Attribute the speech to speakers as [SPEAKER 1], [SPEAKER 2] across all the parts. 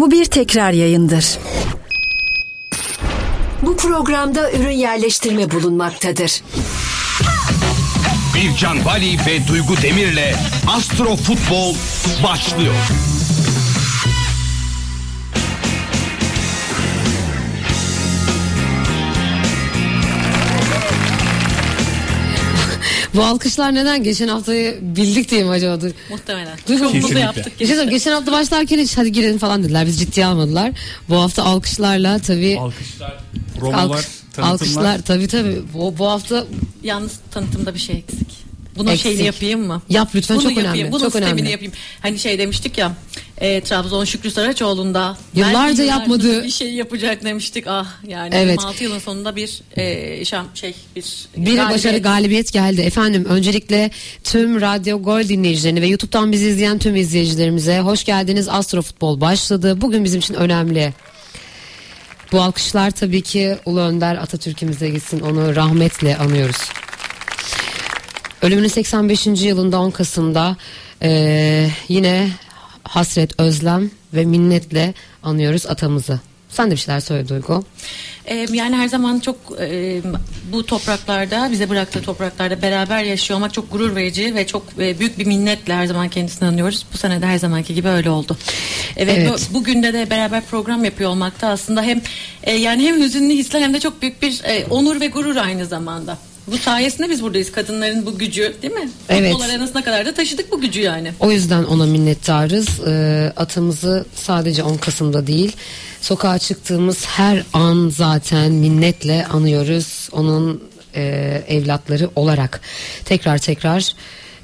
[SPEAKER 1] Bu bir tekrar yayındır. Bu programda ürün yerleştirme bulunmaktadır.
[SPEAKER 2] Bircan Bali ve Duygu Demir'le Astro Futbol başlıyor.
[SPEAKER 3] Bu alkışlar neden? Geçen haftayı bildik diye mi acaba?
[SPEAKER 4] Muhtemelen.
[SPEAKER 3] Duygu,
[SPEAKER 4] yaptık.
[SPEAKER 3] Bir şey geçen hafta başlarken hiç hadi girelim falan dediler. Biz ciddiye almadılar. Bu hafta alkışlarla tabii
[SPEAKER 5] Alkışlar, promolar,
[SPEAKER 3] alkış-
[SPEAKER 5] tanıtımlar.
[SPEAKER 3] alkışlar tabii tabii. Bu, bu hafta
[SPEAKER 4] Yalnız tanıtımda bir şey eksik. Bunun
[SPEAKER 3] Eksik.
[SPEAKER 4] şeyini yapayım mı?
[SPEAKER 3] Yap lütfen,
[SPEAKER 4] Bunu
[SPEAKER 3] çok
[SPEAKER 4] yapayım,
[SPEAKER 3] önemli,
[SPEAKER 4] Bunun
[SPEAKER 3] çok önemli.
[SPEAKER 4] yapayım. Hani şey demiştik ya e, Trabzon Şükrü Saraçoğlu'nda
[SPEAKER 3] Yıllarca yapmadığı-
[SPEAKER 4] bir şey yapacak demiştik. Ah yani
[SPEAKER 3] Evet.
[SPEAKER 4] 26 yılın sonunda bir e, şam şey bir
[SPEAKER 3] Bir
[SPEAKER 4] galibiyet.
[SPEAKER 3] başarı galibiyet geldi. Efendim öncelikle tüm Radyo Gol dinleyicilerini ve YouTube'dan bizi izleyen tüm izleyicilerimize hoş geldiniz. Astro Futbol başladı. Bugün bizim için önemli. Bu alkışlar tabii ki Ulu Önder Atatürk'ümüze gitsin. Onu rahmetle anıyoruz. Ölümünün 85. yılında 10 Kasım'da eee, yine hasret, özlem ve minnetle anıyoruz atamızı. Sen de bir şeyler söyle Duygu.
[SPEAKER 4] E, yani her zaman çok e, bu topraklarda bize bıraktığı topraklarda beraber yaşıyor olmak çok gurur verici ve çok e, büyük bir minnetle her zaman kendisini anıyoruz. Bu sene de her zamanki gibi öyle oldu. E, ve
[SPEAKER 3] Evet.
[SPEAKER 4] bu- bugün de de beraber program yapıyor olmak da aslında hem e, yani hem hüzünlü hisler hem de çok büyük bir e, onur ve gurur aynı zamanda. Bu sayesinde biz buradayız. Kadınların bu gücü değil mi?
[SPEAKER 3] Evet.
[SPEAKER 4] Futbol arenasına kadar da taşıdık bu gücü yani.
[SPEAKER 3] O yüzden ona minnettarız. Ee, atımızı sadece 10 Kasım'da değil, sokağa çıktığımız her an zaten minnetle anıyoruz. Onun e, evlatları olarak tekrar tekrar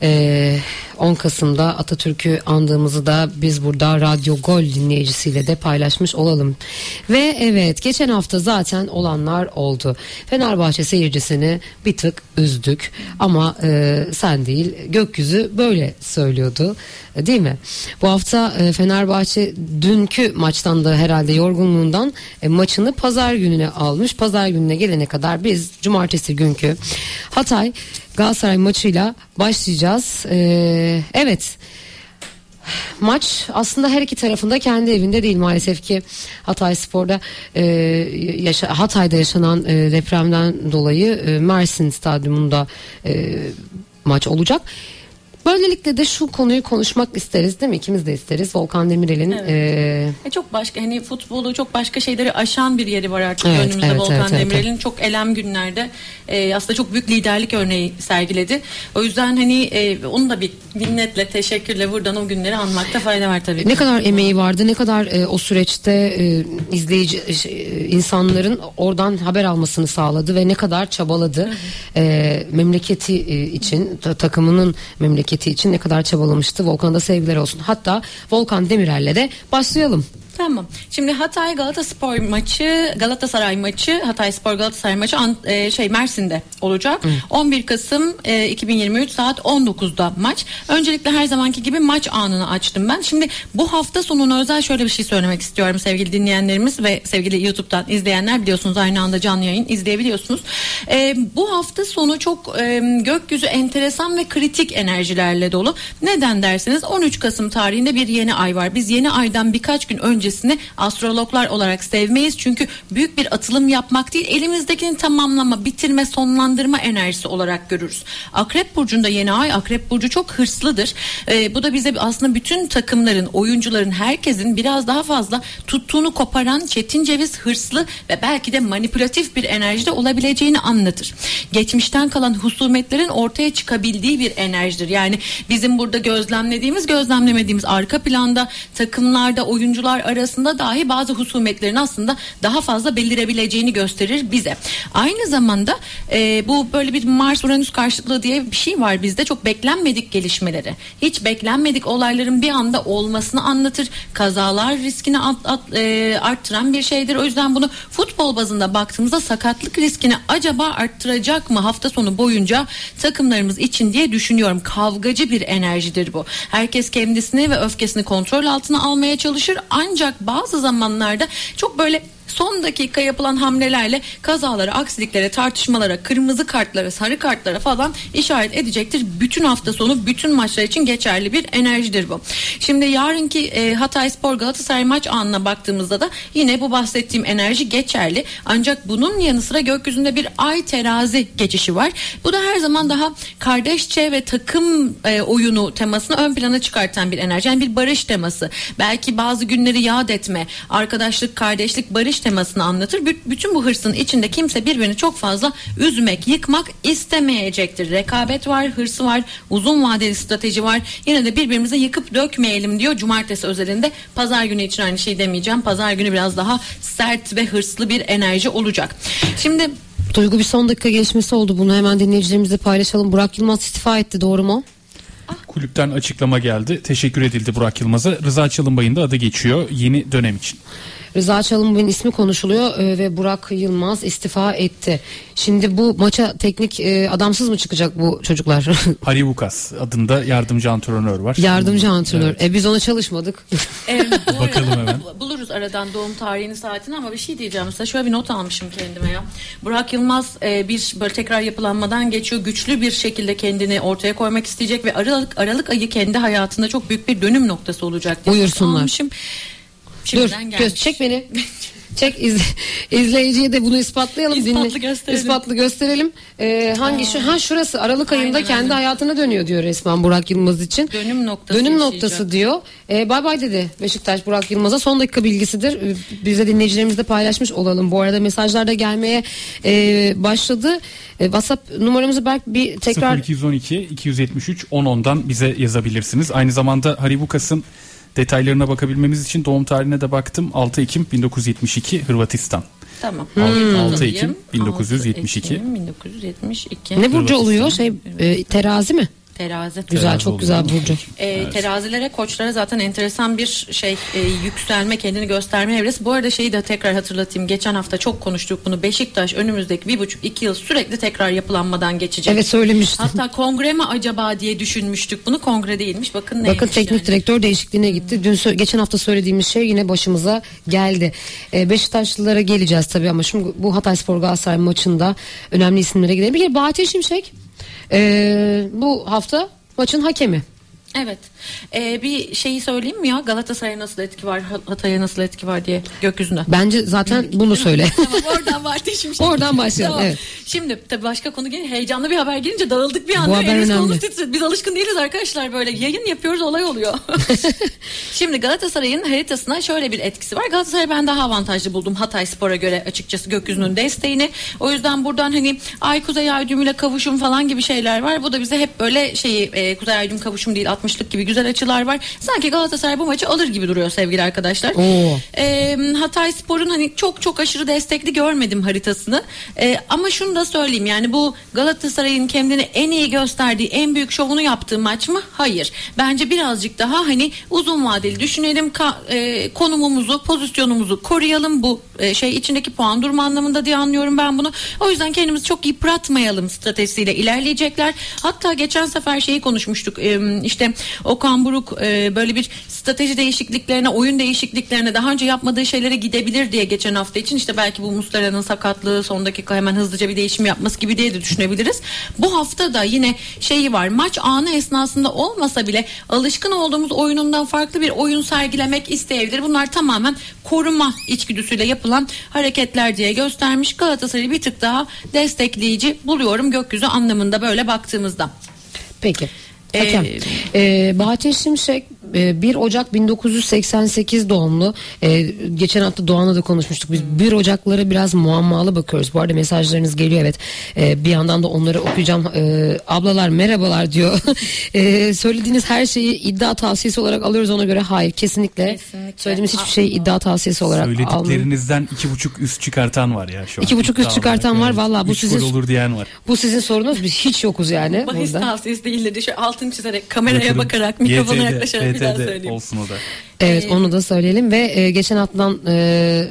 [SPEAKER 3] e, 10 Kasım'da Atatürk'ü andığımızı da biz burada Radyo Gol dinleyicisiyle de paylaşmış olalım. Ve evet geçen hafta zaten olanlar oldu. Fenerbahçe seyircisini bir tık üzdük ama e, sen değil gökyüzü böyle söylüyordu E, değil mi? Bu hafta e, Fenerbahçe dünkü maçtan da herhalde yorgunluğundan e, maçını pazar gününe almış. Pazar gününe gelene kadar biz cumartesi günkü Hatay Galatasaray maçıyla başlayacağız. E, evet. Maç aslında her iki tarafında kendi evinde değil maalesef ki Hatay Spor'da e, yaşa, Hatay'da yaşanan e, depremden dolayı e, Mersin Stadyumunda e, maç olacak. Böylelikle de şu konuyu konuşmak isteriz değil mi? İkimiz de isteriz. Volkan Demirel'in
[SPEAKER 4] Evet.
[SPEAKER 3] e,
[SPEAKER 4] E çok başka hani futbolu çok başka şeyleri aşan bir yeri var artık
[SPEAKER 3] Evet,
[SPEAKER 4] önümüzde
[SPEAKER 3] evet,
[SPEAKER 4] Volkan
[SPEAKER 3] evet, evet,
[SPEAKER 4] Demirel'in çok elem günlerde e, aslında çok büyük liderlik örneği sergiledi. O yüzden hani e, onu da bir minnetle teşekkürle buradan o günleri anmakta fayda var tabii.
[SPEAKER 3] Ne
[SPEAKER 4] ki.
[SPEAKER 3] kadar emeği vardı, ne kadar e, o süreçte e, izleyici e, insanların oradan haber almasını sağladı ve ne kadar çabaladı E, memleketi e, için, ta- takımının memleketi için ne kadar çabalamıştı. Volkan'a da sevgiler olsun. Hatta Volkan Demirel'le de başlayalım.
[SPEAKER 4] Tamam. Şimdi Hatay Galataspor maçı, Galatasaray maçı, Hatay Spor Galatasaray maçı Ant- e, şey Mersin'de olacak. 11 Kasım e, 2023 saat 19'da maç. Öncelikle her zamanki gibi maç anını açtım ben. Şimdi bu hafta sonuna özel şöyle bir şey söylemek istiyorum sevgili dinleyenlerimiz ve sevgili YouTube'dan izleyenler biliyorsunuz aynı anda canlı yayın izleyebiliyorsunuz. E, bu hafta sonu çok e, gökyüzü enteresan ve kritik enerjilerle dolu. Neden derseniz 13 Kasım tarihinde bir yeni ay var. Biz yeni aydan birkaç gün öncesini astrologlar olarak sevmeyiz. Çünkü büyük bir atılım yapmak değil elimizdekini tamamlama, bitirme, sonlandırma enerjisi olarak görürüz. Akrep Burcu'nda yeni ay, Akrep Burcu çok hırslıdır. Ee, bu da bize aslında bütün takımların, oyuncuların, herkesin biraz daha fazla tuttuğunu koparan çetin ceviz hırslı ve belki de manipülatif bir enerjide olabileceğini anlatır. Geçmişten kalan husumetlerin ortaya çıkabildiği bir enerjidir. Yani bizim burada gözlemlediğimiz, gözlemlemediğimiz arka planda takımlarda oyuncular arasında dahi bazı husumetlerin aslında daha fazla belirebileceğini gösterir bize. Aynı zamanda e, bu böyle bir Mars Uranüs karşıtlığı diye bir şey var bizde. Çok beklenmedik gelişmeleri, hiç beklenmedik olayların bir anda olmasını anlatır. Kazalar riskini at, at- e, arttıran bir şeydir. O yüzden bunu futbol bazında baktığımızda sakatlık riskini acaba arttıracak mı hafta sonu boyunca takımlarımız için diye düşünüyorum. Kavgacı bir enerjidir bu. Herkes kendisini ve öfkesini kontrol altına almaya çalışır. Ancak bazı zamanlarda çok böyle son dakika yapılan hamlelerle kazalara, aksiliklere, tartışmalara, kırmızı kartlara, sarı kartlara falan işaret edecektir. Bütün hafta sonu bütün maçlar için geçerli bir enerjidir bu. Şimdi yarınki e, Hatay Spor Galatasaray maç anına baktığımızda da yine bu bahsettiğim enerji geçerli. Ancak bunun yanı sıra gökyüzünde bir ay terazi geçişi var. Bu da her zaman daha kardeşçe ve takım e, oyunu temasını ön plana çıkartan bir enerji. Yani bir barış teması. Belki bazı günleri yad etme, arkadaşlık, kardeşlik, barış temasını anlatır. Bü- bütün bu hırsın içinde kimse birbirini çok fazla üzmek, yıkmak istemeyecektir. Rekabet var, hırsı var, uzun vadeli strateji var. Yine de birbirimize yıkıp dökmeyelim diyor. Cumartesi özelinde pazar günü için aynı şey demeyeceğim. Pazar günü biraz daha sert ve hırslı bir enerji olacak. Şimdi
[SPEAKER 3] Duygu bir son dakika gelişmesi oldu. Bunu hemen dinleyicilerimizle paylaşalım. Burak Yılmaz istifa etti doğru mu?
[SPEAKER 5] Kulüpten açıklama geldi. Teşekkür edildi Burak Yılmaz'a. Rıza Çalınbay'ın da adı geçiyor yeni dönem için.
[SPEAKER 3] Rıza Çalınbay'ın ismi konuşuluyor e, ve Burak Yılmaz istifa etti. Şimdi bu maça teknik e, adamsız mı çıkacak bu çocuklar?
[SPEAKER 5] Hari Vukas adında yardımcı antrenör var.
[SPEAKER 3] Yardımcı antrenör.
[SPEAKER 5] Evet.
[SPEAKER 3] E biz ona çalışmadık.
[SPEAKER 4] Evet,
[SPEAKER 5] Bakalım hemen.
[SPEAKER 4] Buluruz aradan doğum tarihini saatini ama bir şey diyeceğim size. Şöyle bir not almışım kendime ya. Burak Yılmaz e, bir böyle tekrar yapılanmadan geçiyor. Güçlü bir şekilde kendini ortaya koymak isteyecek ve Aralık, Aralık ayı kendi hayatında çok büyük bir dönüm noktası olacak. diye not
[SPEAKER 3] Buyursunlar.
[SPEAKER 4] almışım.
[SPEAKER 3] Dur göz, çek beni. Çek iz, izleyiciye de bunu ispatlayalım.
[SPEAKER 4] İspatlı gösterelim.
[SPEAKER 3] İspatlı gösterelim. E, hangi şu ha şurası Aralık ayında
[SPEAKER 4] Aynen,
[SPEAKER 3] kendi
[SPEAKER 4] aynen.
[SPEAKER 3] hayatına dönüyor diyor resmen Burak Yılmaz için.
[SPEAKER 4] Dönüm noktası
[SPEAKER 3] Dönüm
[SPEAKER 4] yaşayacak.
[SPEAKER 3] noktası diyor. E, bay bay dedi Beşiktaş Burak Yılmaz'a son dakika bilgisidir. E, Bize dinleyicilerimizle paylaşmış olalım. Bu arada mesajlar da gelmeye e, başladı. E, WhatsApp numaramızı belki bir tekrar
[SPEAKER 5] 0212 273 1010'dan bize yazabilirsiniz. Aynı zamanda Hari Vukas'ın detaylarına bakabilmemiz için doğum tarihine de baktım. 6 Ekim 1972 Hırvatistan.
[SPEAKER 4] Tamam.
[SPEAKER 5] Hmm.
[SPEAKER 4] Not
[SPEAKER 5] 6
[SPEAKER 4] alayım.
[SPEAKER 5] Ekim 1972.
[SPEAKER 4] 6 Ekim 1972.
[SPEAKER 3] ne burcu oluyor? Şey e, terazi mi?
[SPEAKER 4] Terazi.
[SPEAKER 3] Güzel
[SPEAKER 5] Terazi
[SPEAKER 3] çok güzel burcu.
[SPEAKER 4] E, Terazilere, koçlara zaten enteresan bir şey e, yükselme, kendini gösterme evresi. Bu arada şeyi de tekrar hatırlatayım. Geçen hafta çok konuştuk bunu. Beşiktaş önümüzdeki bir buçuk iki yıl sürekli tekrar yapılanmadan geçecek.
[SPEAKER 3] Evet söylemiştim.
[SPEAKER 4] Hatta kongre mi acaba diye düşünmüştük. Bunu kongre değilmiş. Bakın neymiş
[SPEAKER 3] Bakın teknik
[SPEAKER 4] yani.
[SPEAKER 3] direktör değişikliğine gitti. Dün geçen hafta söylediğimiz şey yine başımıza geldi. Ee, Beşiktaşlılara geleceğiz tabii ama şimdi bu Hatay Spor Galatasaray maçında önemli isimlere gidelim. Bir kere Bahattin Şimşek ee, bu hafta maçın hakemi.
[SPEAKER 4] Evet. E, bir şeyi söyleyeyim mi ya? Galatasaray'a nasıl etki var, Hatay'a nasıl etki var diye gökyüzünde.
[SPEAKER 3] Bence zaten bunu söyle.
[SPEAKER 4] tamam oradan başlayalım. şimdi.
[SPEAKER 3] Oradan başlayalım, evet.
[SPEAKER 4] Şimdi tabii başka konu gelince heyecanlı bir haber gelince dağıldık bir anda.
[SPEAKER 3] Bu haber önemli.
[SPEAKER 4] titredi. Biz alışkın değiliz arkadaşlar böyle yayın yapıyoruz olay oluyor. Şimdi Galatasaray'ın haritasına şöyle bir etkisi var. Galatasaray ben daha avantajlı buldum Hatay Spor'a göre açıkçası gökyüzünün desteğini. O yüzden buradan hani ay kuzey ay düğümüyle kavuşum falan gibi şeyler var. Bu da bize hep böyle şeyi e, kuzey ay düğüm kavuşum değil 60'lık gibi güzel açılar var. Sanki Galatasaray bu maçı alır gibi duruyor sevgili arkadaşlar.
[SPEAKER 3] Oo.
[SPEAKER 4] E, Hatay Spor'un hani çok çok aşırı destekli görmedim haritasını. E, ama şunu da söyleyeyim yani bu Galatasaray'ın kendini en iyi gösterdiği en büyük şovunu yaptığı maç mı? Hayır. Bence birazcık daha hani uzun vadeli düşünelim ka- e, konumumuzu pozisyonumuzu koruyalım bu e, şey içindeki puan durumu anlamında diye anlıyorum ben bunu. O yüzden kendimizi çok yıpratmayalım stratejisiyle ilerleyecekler. Hatta geçen sefer şeyi konuşmuştuk e, işte Okan Buruk e, böyle bir strateji değişikliklerine oyun değişikliklerine daha önce yapmadığı şeylere gidebilir diye geçen hafta için işte belki bu Muslera'nın sakatlığı son dakika hemen hızlıca bir değişim yapması gibi diye de düşünebiliriz. Bu hafta da yine şeyi var maç anı esnasında olmasa bile alışkın olduğumuz oyunundan farklı bir oyun sergilemek isteyebilir. Bunlar tamamen koruma içgüdüsüyle yapılan hareketler diye göstermiş. Galatasaray'ı bir tık daha destekleyici buluyorum gökyüzü anlamında böyle baktığımızda.
[SPEAKER 3] Peki. Hakem. Ee, Bahattin Şimşek 1 Ocak 1988 doğumlu. Ee, geçen hafta Doğan'la da konuşmuştuk. Biz 1 Ocaklara biraz muammalı bakıyoruz. Bu arada mesajlarınız geliyor evet. Ee, bir yandan da onları okuyacağım. Ablalar merhabalar diyor. Söylediğiniz her şeyi iddia tavsiyesi olarak alıyoruz ona göre. Hayır kesinlikle.
[SPEAKER 4] Kesinlikle.
[SPEAKER 3] Söylediğimiz hiçbir şeyi iddia tavsiyesi olarak almıyoruz.
[SPEAKER 5] Söylediklerinizden iki buçuk üst çıkartan var ya şu an.
[SPEAKER 3] İki buçuk üst çıkartan
[SPEAKER 5] olarak,
[SPEAKER 3] var. Vallahi bu
[SPEAKER 5] Üç
[SPEAKER 3] sizin-
[SPEAKER 5] olur diyen var.
[SPEAKER 3] Bu sizin sorunuz. Biz hiç yokuz yani.
[SPEAKER 4] Bahis
[SPEAKER 3] burada.
[SPEAKER 4] tavsiyesi değildir. Şöyle altını çizerek kameraya
[SPEAKER 5] Bakalım.
[SPEAKER 4] bakarak mikrofona yaklaşarak söyleyeyim.
[SPEAKER 5] olsun o da.
[SPEAKER 3] Evet onu da söyleyelim ve e, geçen haftadan e,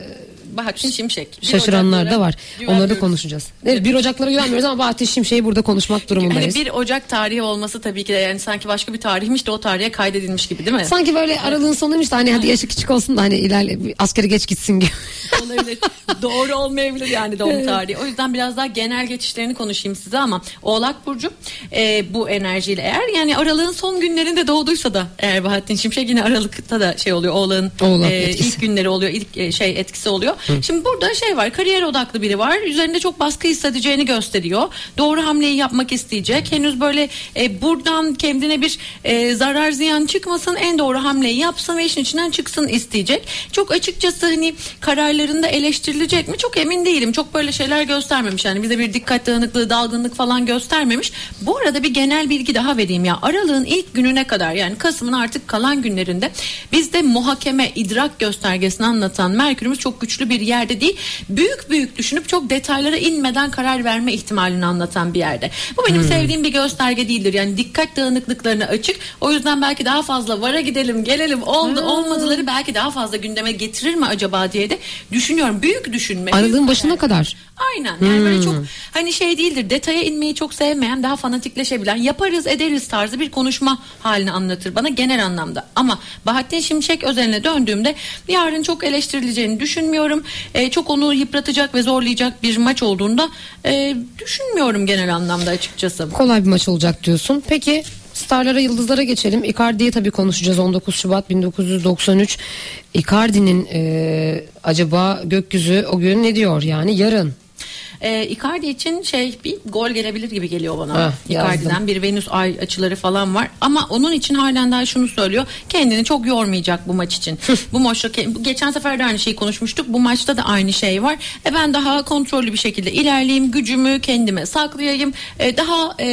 [SPEAKER 4] Bahattin Şimşek. Bir
[SPEAKER 3] Şaşıranlar da var. Onları da konuşacağız. Evet, 1 Ocaklara güvenmiyoruz ama Bahattin Şimşek'i burada konuşmak
[SPEAKER 4] Hani
[SPEAKER 3] durumundayız.
[SPEAKER 4] 1 Ocak tarihi olması tabii ki de yani sanki başka bir tarihmiş de o tarihe kaydedilmiş gibi değil mi?
[SPEAKER 3] Sanki böyle aralığın sonuymuş da hani hadi yaşı küçük olsun da hani ilerle bir askere geç gitsin gibi.
[SPEAKER 4] olabilir. Doğru olmayabilir yani doğum tarihi. O yüzden biraz daha genel geçişlerini konuşayım size ama Oğlak Burcu e, bu enerjiyle eğer yani aralığın son günlerinde doğduysa da eğer Bahattin Şimşek yine aralıkta da şey oluyor Oğlak'ın
[SPEAKER 3] Oğlak
[SPEAKER 4] e,
[SPEAKER 3] etkisi.
[SPEAKER 4] ilk günleri oluyor ilk e, şey etkisi oluyor. Şimdi burada şey var kariyer odaklı biri var üzerinde çok baskı hissedeceğini gösteriyor. Doğru hamleyi yapmak isteyecek. Henüz böyle e, buradan kendine bir e, zarar ziyan çıkmasın en doğru hamleyi yapsın ve işin içinden çıksın isteyecek. Çok açıkçası hani kararlarında eleştirilecek mi çok emin değilim. Çok böyle şeyler göstermemiş yani bize bir dikkat dağınıklığı dalgınlık falan göstermemiş. Bu arada bir genel bilgi daha vereyim ya aralığın ilk gününe kadar yani Kasım'ın artık kalan günlerinde bizde muhakeme idrak göstergesini anlatan Merkür'ümüz çok güçlü bir yerde değil. Büyük büyük düşünüp çok detaylara inmeden karar verme ihtimalini anlatan bir yerde. Bu benim sevdiğim bir gösterge değildir. Yani dikkat dağınıklıklarına açık. O yüzden belki daha fazla vara gidelim gelelim oldu olmadıları belki daha fazla gündeme getirir mi acaba diye de düşünüyorum. Büyük düşünme.
[SPEAKER 3] Aralığın
[SPEAKER 4] büyük
[SPEAKER 3] başına
[SPEAKER 4] karar.
[SPEAKER 3] kadar.
[SPEAKER 4] Aynen yani böyle çok hani şey değildir detaya inmeyi çok sevmeyen daha fanatikleşebilen yaparız ederiz tarzı bir konuşma halini anlatır bana genel anlamda. Ama Bahattin Şimşek özeline döndüğümde yarın çok eleştirileceğini düşünmüyorum. Ee, çok onu yıpratacak ve zorlayacak bir maç olduğunda e, düşünmüyorum genel anlamda açıkçası.
[SPEAKER 3] Kolay bir maç olacak diyorsun. Peki starlara yıldızlara geçelim. Icardi'yi tabii konuşacağız 19 Şubat 1993. Icardi'nin e, acaba gökyüzü o gün ne diyor yani yarın?
[SPEAKER 4] Ee, Icardi için şey bir gol gelebilir gibi geliyor bana.
[SPEAKER 3] Ha,
[SPEAKER 4] Icardi'den
[SPEAKER 3] yazdım.
[SPEAKER 4] bir Venüs ay açıları falan var. Ama onun için halen daha şunu söylüyor. Kendini çok yormayacak bu maç için. bu maçta geçen sefer de aynı şeyi konuşmuştuk. Bu maçta da aynı şey var. E ben daha kontrollü bir şekilde ilerleyeyim. Gücümü kendime saklayayım. E, daha e,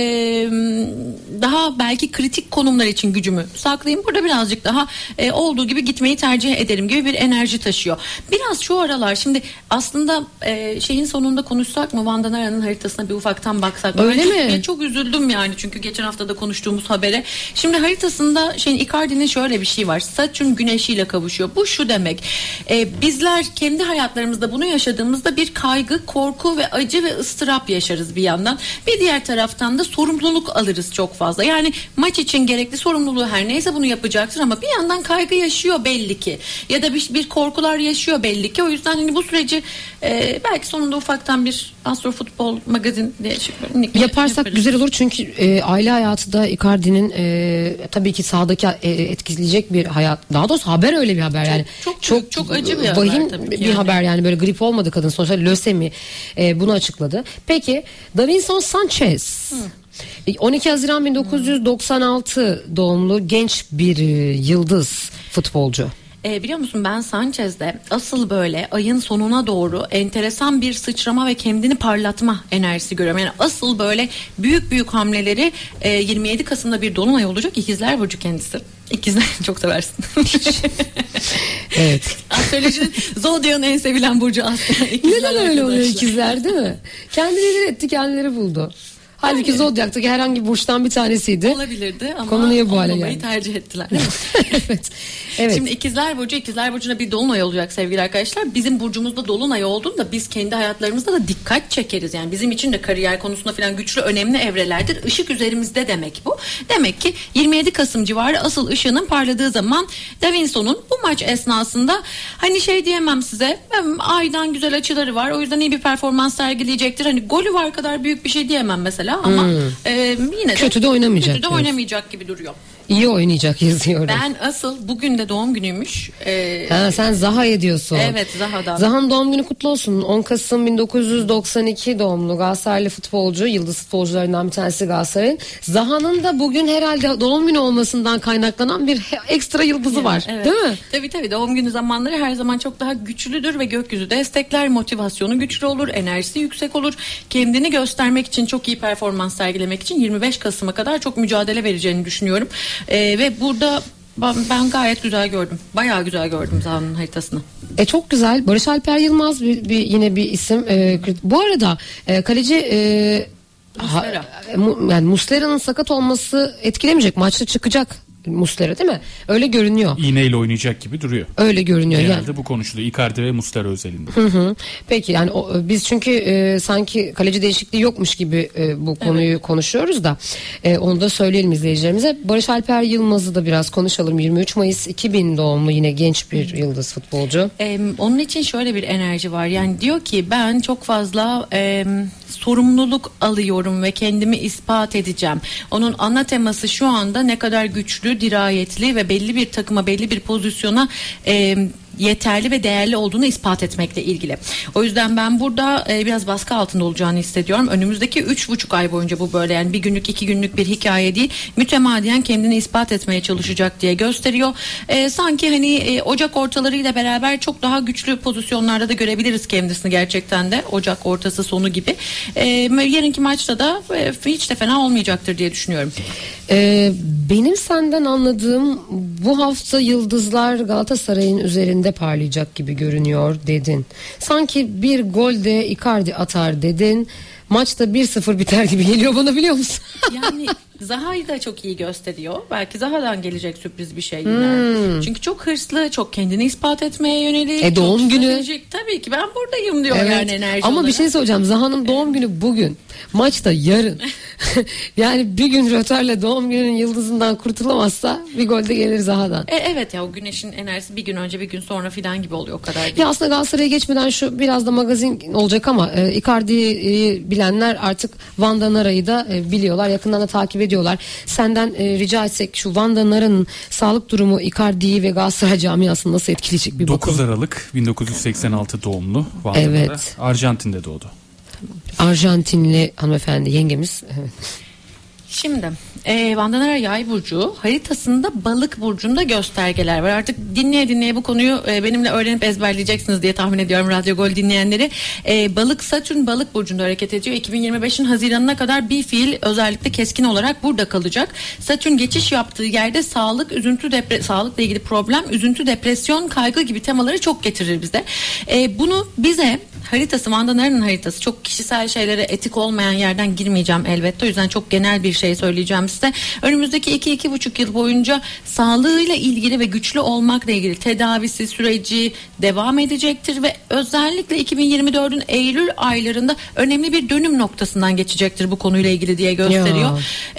[SPEAKER 4] daha belki kritik konumlar için gücümü saklayayım. Burada birazcık daha e, olduğu gibi gitmeyi tercih ederim gibi bir enerji taşıyor. Biraz şu aralar şimdi aslında e, şeyin sonunda konuşsak mı Van Danara'nın haritasına bir ufaktan baksak mı?
[SPEAKER 3] Öyle
[SPEAKER 4] Ben çok-
[SPEAKER 3] mi?
[SPEAKER 4] ben çok üzüldüm yani çünkü geçen hafta da konuştuğumuz habere. Şimdi haritasında şeyin Icardi'nin şöyle bir şey var. Satürn güneşiyle kavuşuyor. Bu şu demek. e, bizler kendi hayatlarımızda bunu yaşadığımızda bir kaygı, korku ve acı ve ıstırap yaşarız bir yandan. Bir diğer taraftan da sorumluluk alırız çok fazla. Yani maç için gerekli sorumluluğu her neyse bunu yapacaktır ama bir yandan kaygı yaşıyor belli ki. Ya da bir, bir korkular yaşıyor belli ki. O yüzden hani bu süreci e, belki sonunda ufaktan bir Astro Futbol magazin diye şey-
[SPEAKER 3] Yaparsak
[SPEAKER 4] yaparız.
[SPEAKER 3] güzel olur çünkü e, aile hayatı da Icardi'nin e, tabii ki sahadaki e, etkileyecek bir hayat. Daha doğrusu haber öyle bir haber yani.
[SPEAKER 4] çok büyük, çok acı bir haber
[SPEAKER 3] vahim
[SPEAKER 4] tabii
[SPEAKER 3] bir
[SPEAKER 4] yani.
[SPEAKER 3] haber yani böyle grip olmadı kadın sonuçta lösemi e, bunu açıkladı. Peki Davinson Sanchez. E, 12 Haziran 1996 doğumlu genç bir e, yıldız futbolcu.
[SPEAKER 4] E, biliyor musun ben Sanchez'de asıl böyle ayın sonuna doğru enteresan bir sıçrama ve kendini parlatma enerjisi görüyorum. Yani asıl böyle büyük büyük hamleleri e, 27 Kasım'da bir dolunay olacak. İkizler Burcu kendisi. İkizler çok seversin.
[SPEAKER 3] Evet.
[SPEAKER 4] Astrolojinin Zodya'nın en sevilen burcu aslında. İkizler
[SPEAKER 3] Neden öyle oluyor ikizler değil mi? Kendileri etti kendileri buldu. Halbuki Zodyak'taki herhangi bir burçtan bir tanesiydi.
[SPEAKER 4] Olabilirdi ama
[SPEAKER 3] Konu niye bu hale geldi?
[SPEAKER 4] tercih ettiler.
[SPEAKER 3] evet. Evet.
[SPEAKER 4] Şimdi ikizler burcu ikizler burcuna bir dolunay olacak sevgili arkadaşlar. Bizim burcumuzda dolunay olduğunda biz kendi hayatlarımızda da dikkat çekeriz. Yani bizim için de kariyer konusunda falan güçlü önemli evrelerdir. Işık üzerimizde demek bu. Demek ki 27 Kasım civarı asıl ışığının parladığı zaman Davinson'un bu maç esnasında hani şey diyemem size aydan güzel açıları var. O yüzden iyi bir performans sergileyecektir. Hani golü var kadar büyük bir şey diyemem mesela ama e, yine de
[SPEAKER 3] Hmm. Kötü de oynamayacak
[SPEAKER 4] Kötü de
[SPEAKER 3] diyorsun.
[SPEAKER 4] oynamayacak gibi duruyor.
[SPEAKER 3] İyi oynayacak yazıyorum.
[SPEAKER 4] Ben asıl bugün de doğum günüymüş. Ee,
[SPEAKER 3] Ha, sen Zaha ediyorsun.
[SPEAKER 4] Evet, Zaha'dan.
[SPEAKER 3] Zaha'nın doğum günü kutlu olsun. 10 Kasım 1992 doğumlu Galatasaraylı futbolcu. Yıldız futbolcularından bir tanesi Galatasaray'ın. Zaha'nın da bugün herhalde doğum günü olmasından kaynaklanan bir ekstra yıldızı var.
[SPEAKER 4] Evet.
[SPEAKER 3] Değil mi?
[SPEAKER 4] Tabii tabii doğum günü zamanları her zaman çok daha güçlüdür ve gökyüzü destekler, motivasyonu güçlü olur, enerjisi yüksek olur. Kendini göstermek için çok iyi performans sergilemek için 25 Kasım'a kadar çok mücadele vereceğini düşünüyorum. Ee, ve burada ben, gayet güzel gördüm. Bayağı güzel gördüm Zaha'nın haritasını.
[SPEAKER 3] E çok güzel. Barış Alper Yılmaz bir, bir- yine bir isim. E, bu arada e, kaleci e, ha-
[SPEAKER 4] Muslera.
[SPEAKER 3] e, mu- yani Muslera'nın sakat olması etkilemeyecek. Maçta çıkacak Muslera değil mi? Öyle görünüyor.
[SPEAKER 5] İğneyle oynayacak gibi duruyor.
[SPEAKER 3] Öyle görünüyor. Yani.
[SPEAKER 5] Genelde bu konuşuluyor. Icardi ve Muslera özelinde.
[SPEAKER 3] Hı hı. Peki yani o, biz çünkü e, sanki kaleci değişikliği yokmuş gibi e, bu konuyu konuşuyoruz da e, onu da söyleyelim izleyicilerimize. Barış Alper Yılmaz'ı da biraz konuşalım. 23 Mayıs 2000 doğumlu yine genç bir yıldız futbolcu.
[SPEAKER 4] Ee, onun için şöyle bir enerji var. Yani diyor ki ben çok fazla e, sorumluluk alıyorum ve kendimi ispat edeceğim. Onun ana teması şu anda ne kadar güçlü, dirayetli ve belli bir takıma, belli bir pozisyona e, yeterli ve değerli olduğunu ispat etmekle ilgili. O yüzden ben burada e, biraz baskı altında olacağını hissediyorum. Önümüzdeki üç buçuk ay boyunca bu böyle yani bir günlük iki günlük bir hikaye değil. Mütemadiyen kendini ispat etmeye çalışacak diye gösteriyor. E, sanki hani e, Ocak ortalarıyla beraber çok daha güçlü pozisyonlarda da görebiliriz kendisini gerçekten de. Ocak ortası sonu gibi. E, yarınki maçta da e, hiç de fena olmayacaktır diye düşünüyorum.
[SPEAKER 3] Ee, benim senden anladığım bu hafta yıldızlar Galatasaray'ın üzerinde parlayacak gibi görünüyor dedin. Sanki bir gol de Icardi atar dedin. Maçta 1-0 biter gibi geliyor bana biliyor musun?
[SPEAKER 4] Yani Zaha'yı da çok iyi gösteriyor. Belki Zaha'dan gelecek sürpriz bir şey yine. Çünkü çok hırslı, çok kendini ispat etmeye yönelik.
[SPEAKER 3] Hmm. E, doğum günü.
[SPEAKER 4] stratejik. Tabii ki ben buradayım diyor yani enerji
[SPEAKER 3] Ama bir
[SPEAKER 4] olarak.
[SPEAKER 3] şey söyleyeceğim. Zaha'nın doğum günü bugün. Maç da yarın. yani bir gün rötarla doğum gününün yıldızından kurtulamazsa bir gol de gelir Zaha'dan.
[SPEAKER 4] E, evet ya o güneşin enerjisi bir gün önce bir gün sonra filan gibi oluyor o kadar değil.
[SPEAKER 3] Ya aslında Galatasaray'a geçmeden şu biraz da magazin olacak ama e, Icardi'yi bilenler artık Vanda Nara'yı da e, biliyorlar. Yakından da takip ediyorlar. Senden e, rica etsek şu Vanda Nara'nın sağlık durumu Icardi'yi ve Galatasaray camiasını nasıl etkileyecek bir
[SPEAKER 5] 9
[SPEAKER 3] bakalım.
[SPEAKER 5] Aralık 1986 doğumlu. Van'da
[SPEAKER 3] Evet.
[SPEAKER 5] da. Arjantin'de doğdu.
[SPEAKER 3] Arjantinli hanımefendi yengemiz. Evet.
[SPEAKER 4] Şimdi e, Vandanara Yay burcu haritasında balık burcunda göstergeler var. Artık dinleye dinleye bu konuyu e, benimle öğrenip ezberleyeceksiniz diye tahmin ediyorum Radyo Gol dinleyenleri. E, balık Satürn balık burcunda hareket ediyor. 2025'in Haziran'ına kadar bir fiil özellikle keskin olarak burada kalacak. Satürn geçiş yaptığı yerde sağlık, üzüntü, depre sağlıkla ilgili problem, üzüntü, depresyon, kaygı gibi temaları çok getirir bize. E, bunu bize haritası Vandanara'nın haritası çok kişisel şeylere etik olmayan yerden girmeyeceğim elbette. O yüzden çok genel bir şey söyleyeceğim size. Önümüzdeki iki iki buçuk yıl boyunca sağlığıyla ilgili ve güçlü olmakla ilgili tedavisi süreci devam edecektir ve özellikle 2024'ün Eylül aylarında önemli bir dönüm noktasından geçecektir bu konuyla ilgili diye gösteriyor.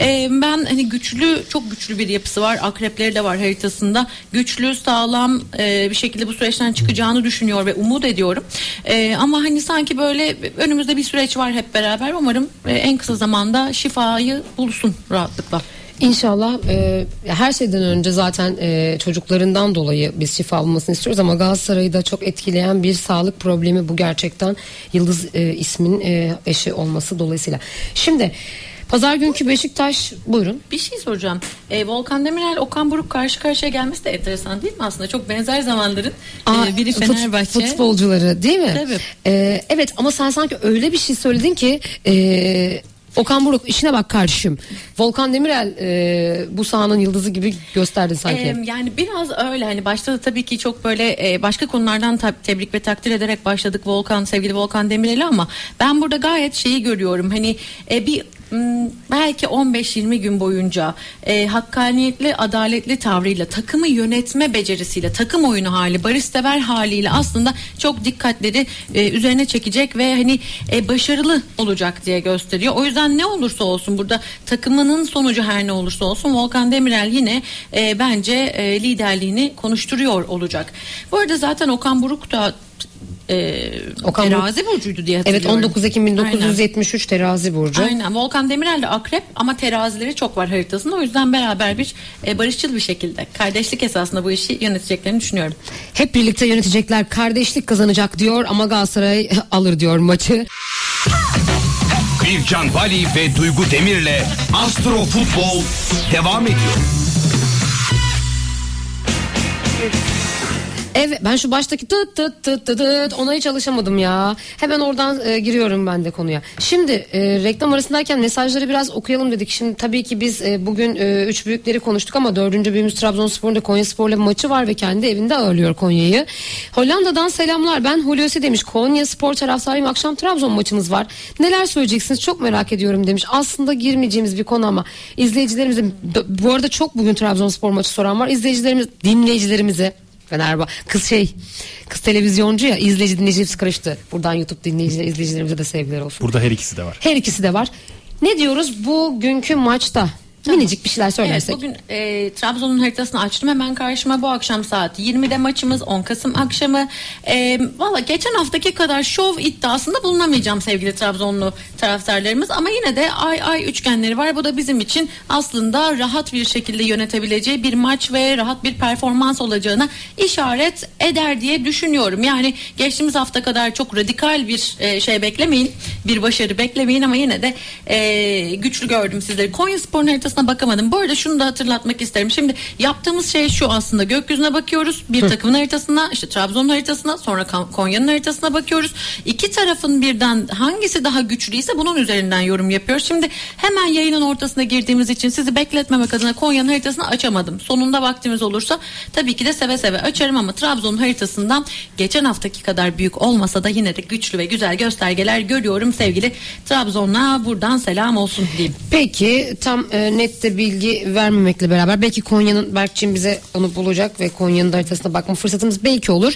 [SPEAKER 4] Ee, ben hani güçlü çok güçlü bir yapısı var. Akrepleri de var haritasında. Güçlü, sağlam e, bir şekilde bu süreçten çıkacağını düşünüyor ve umut ediyorum. E, ama hani sanki böyle önümüzde bir süreç var hep beraber. Umarım e, en kısa zamanda şifayı bulsun rahatlıkla.
[SPEAKER 3] İnşallah e, her şeyden önce zaten e, çocuklarından dolayı biz şifa bulmasını istiyoruz ama Galatasaray'ı da çok etkileyen bir sağlık problemi bu gerçekten Yıldız e, ismin e, eşi olması dolayısıyla. Şimdi pazar günkü Beşiktaş buyurun.
[SPEAKER 4] Bir şey soracağım. E, Volkan Demirel, Okan Buruk karşı karşıya gelmesi de enteresan değil mi aslında? Çok benzer zamanların
[SPEAKER 3] Aa,
[SPEAKER 4] e, biri
[SPEAKER 3] fut-
[SPEAKER 4] Fenerbahçe.
[SPEAKER 3] futbolcuları değil mi?
[SPEAKER 4] Tabii.
[SPEAKER 3] E, evet ama sen sanki öyle bir şey söyledin ki e, Okan Buruk işine bak kardeşim. Volkan Demirel e, bu sahanın yıldızı gibi gösterdin sanki.
[SPEAKER 4] Ee, yani biraz öyle hani başta da tabii ki çok böyle e, başka konulardan tab- tebrik ve takdir ederek başladık Volkan sevgili Volkan Demirel'i ama ben burada gayet şeyi görüyorum hani e, bir belki 15-20 gün boyunca e, hakkaniyetli adaletli tavrıyla takımı yönetme becerisiyle takım oyunu hali barışsever haliyle aslında çok dikkatleri e, üzerine çekecek ve hani e, başarılı olacak diye gösteriyor. O yüzden ne olursa olsun burada takımının sonucu her ne olursa olsun Volkan Demirel yine e, bence e, liderliğini konuşturuyor olacak. Bu arada zaten Okan Buruk da e,
[SPEAKER 3] Okan
[SPEAKER 4] terazi burcuydu diye
[SPEAKER 3] Evet
[SPEAKER 4] hatırlıyorum.
[SPEAKER 3] 19 Ekim
[SPEAKER 4] Aynen.
[SPEAKER 3] 1973 terazi burcu.
[SPEAKER 4] Aynen. Volkan Demirel de akrep ama terazileri çok var haritasında. O yüzden beraber bir e, barışçıl bir şekilde kardeşlik esasında bu işi yöneteceklerini düşünüyorum.
[SPEAKER 3] Hep birlikte yönetecekler kardeşlik kazanacak diyor ama Galatasaray alır diyor maçı.
[SPEAKER 2] Bircan Bali ve Duygu Demir'le Astro Futbol devam ediyor.
[SPEAKER 3] Evet ben şu baştaki tıt tıt tıt tıt tıt ona hiç alışamadım ya. Hemen oradan e, giriyorum ben de konuya. Şimdi e, reklam arasındayken mesajları biraz okuyalım dedik. Şimdi tabii ki biz e, bugün e, üç büyükleri konuştuk ama dördüncü büyüğümüz Trabzonspor'un da Konya Spor'la bir maçı var ve kendi evinde ağırlıyor Konya'yı. Hollanda'dan selamlar. Ben Hulusi demiş. Konya Spor taraftarıyım. Akşam Trabzon maçımız var. Neler söyleyeceksiniz? Çok merak ediyorum demiş. Aslında girmeyeceğimiz bir konu ama izleyicilerimize bu arada çok bugün Trabzonspor maçı soran var. İzleyicilerimiz, dinleyicilerimize Fenerbahçe kız şey kız televizyoncu ya izleyici dinleyici hepsi karıştı. Buradan YouTube dinleyiciler izleyicilerimize de sevgiler olsun.
[SPEAKER 5] Burada her ikisi de var.
[SPEAKER 3] Her ikisi de var. Ne diyoruz bugünkü maçta? Minicik bir şeyler
[SPEAKER 4] Evet
[SPEAKER 3] söylersek.
[SPEAKER 4] bugün e, Trabzon'un haritasını açtım hemen karşıma bu akşam saat 20'de maçımız 10 Kasım akşamı. E, Valla geçen haftaki kadar şov iddiasında bulunamayacağım sevgili Trabzonlu taraftarlarımız ama yine de ay ay üçgenleri var. Bu da bizim için aslında rahat bir şekilde yönetebileceği bir maç ve rahat bir performans olacağına işaret eder diye düşünüyorum. Yani geçtiğimiz hafta kadar çok radikal bir e, şey beklemeyin. Bir başarı beklemeyin ama yine de e, güçlü gördüm sizleri. Konya Spor'un haritasına bakamadım. Bu arada şunu da hatırlatmak isterim. Şimdi yaptığımız şey şu aslında gökyüzüne bakıyoruz. Bir takımın haritasına işte Trabzon'un haritasına sonra Konya'nın haritasına bakıyoruz. İki tarafın birden hangisi daha güçlüyse bunun üzerinden yorum yapıyoruz. Şimdi hemen yayının ortasına girdiğimiz için sizi bekletmemek adına Konya'nın haritasını açamadım. Sonunda vaktimiz olursa tabii ki de seve seve açarım ama Trabzon'un haritasından geçen haftaki kadar büyük olmasa da yine de güçlü ve güzel göstergeler görüyorum sevgili Trabzon'a buradan selam olsun diyeyim.
[SPEAKER 3] Peki tam e, net de bilgi vermemekle beraber belki Konya'nın Berkçin bize onu bulacak ve Konya'nın haritasına bakma fırsatımız belki olur.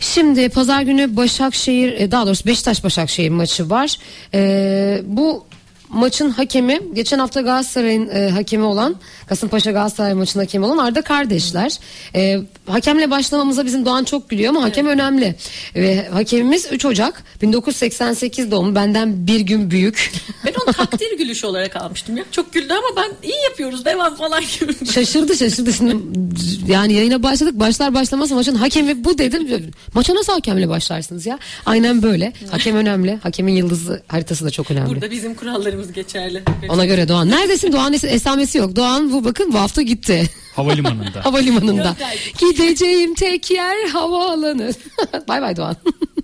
[SPEAKER 3] Şimdi pazar günü Başakşehir e, daha doğrusu Beşiktaş Başakşehir maçı var. E, bu maçın hakemi geçen hafta Galatasaray'ın e, hakemi olan Kasımpaşa Galatasaray maçının hakemi olan Arda kardeşler. E, hakemle başlamamıza bizim Doğan çok gülüyor ama hakem önemli. Ve hakemimiz 3 Ocak 1988 doğumlu benden bir gün büyük.
[SPEAKER 4] Ben onu takdir gülüşü olarak almıştım ya. Çok güldü ama ben iyi yapıyoruz devam falan gibi.
[SPEAKER 3] Şaşırdı şaşırdı şimdi yani yayına başladık başlar başlamaz maçın hakemi bu dedim maça nasıl hakemle başlarsınız ya aynen böyle hakem önemli hakemin yıldızı haritası da çok önemli
[SPEAKER 4] Burada bizim kurallarımız geçerli.
[SPEAKER 3] ona göre Doğan. Neredesin? Doğan es- esamesi yok. Doğan bu bakın bu hafta gitti.
[SPEAKER 5] Havalimanında.
[SPEAKER 3] havalimanında. Gideceğim tek yer havaalanı. Bay bay Doğan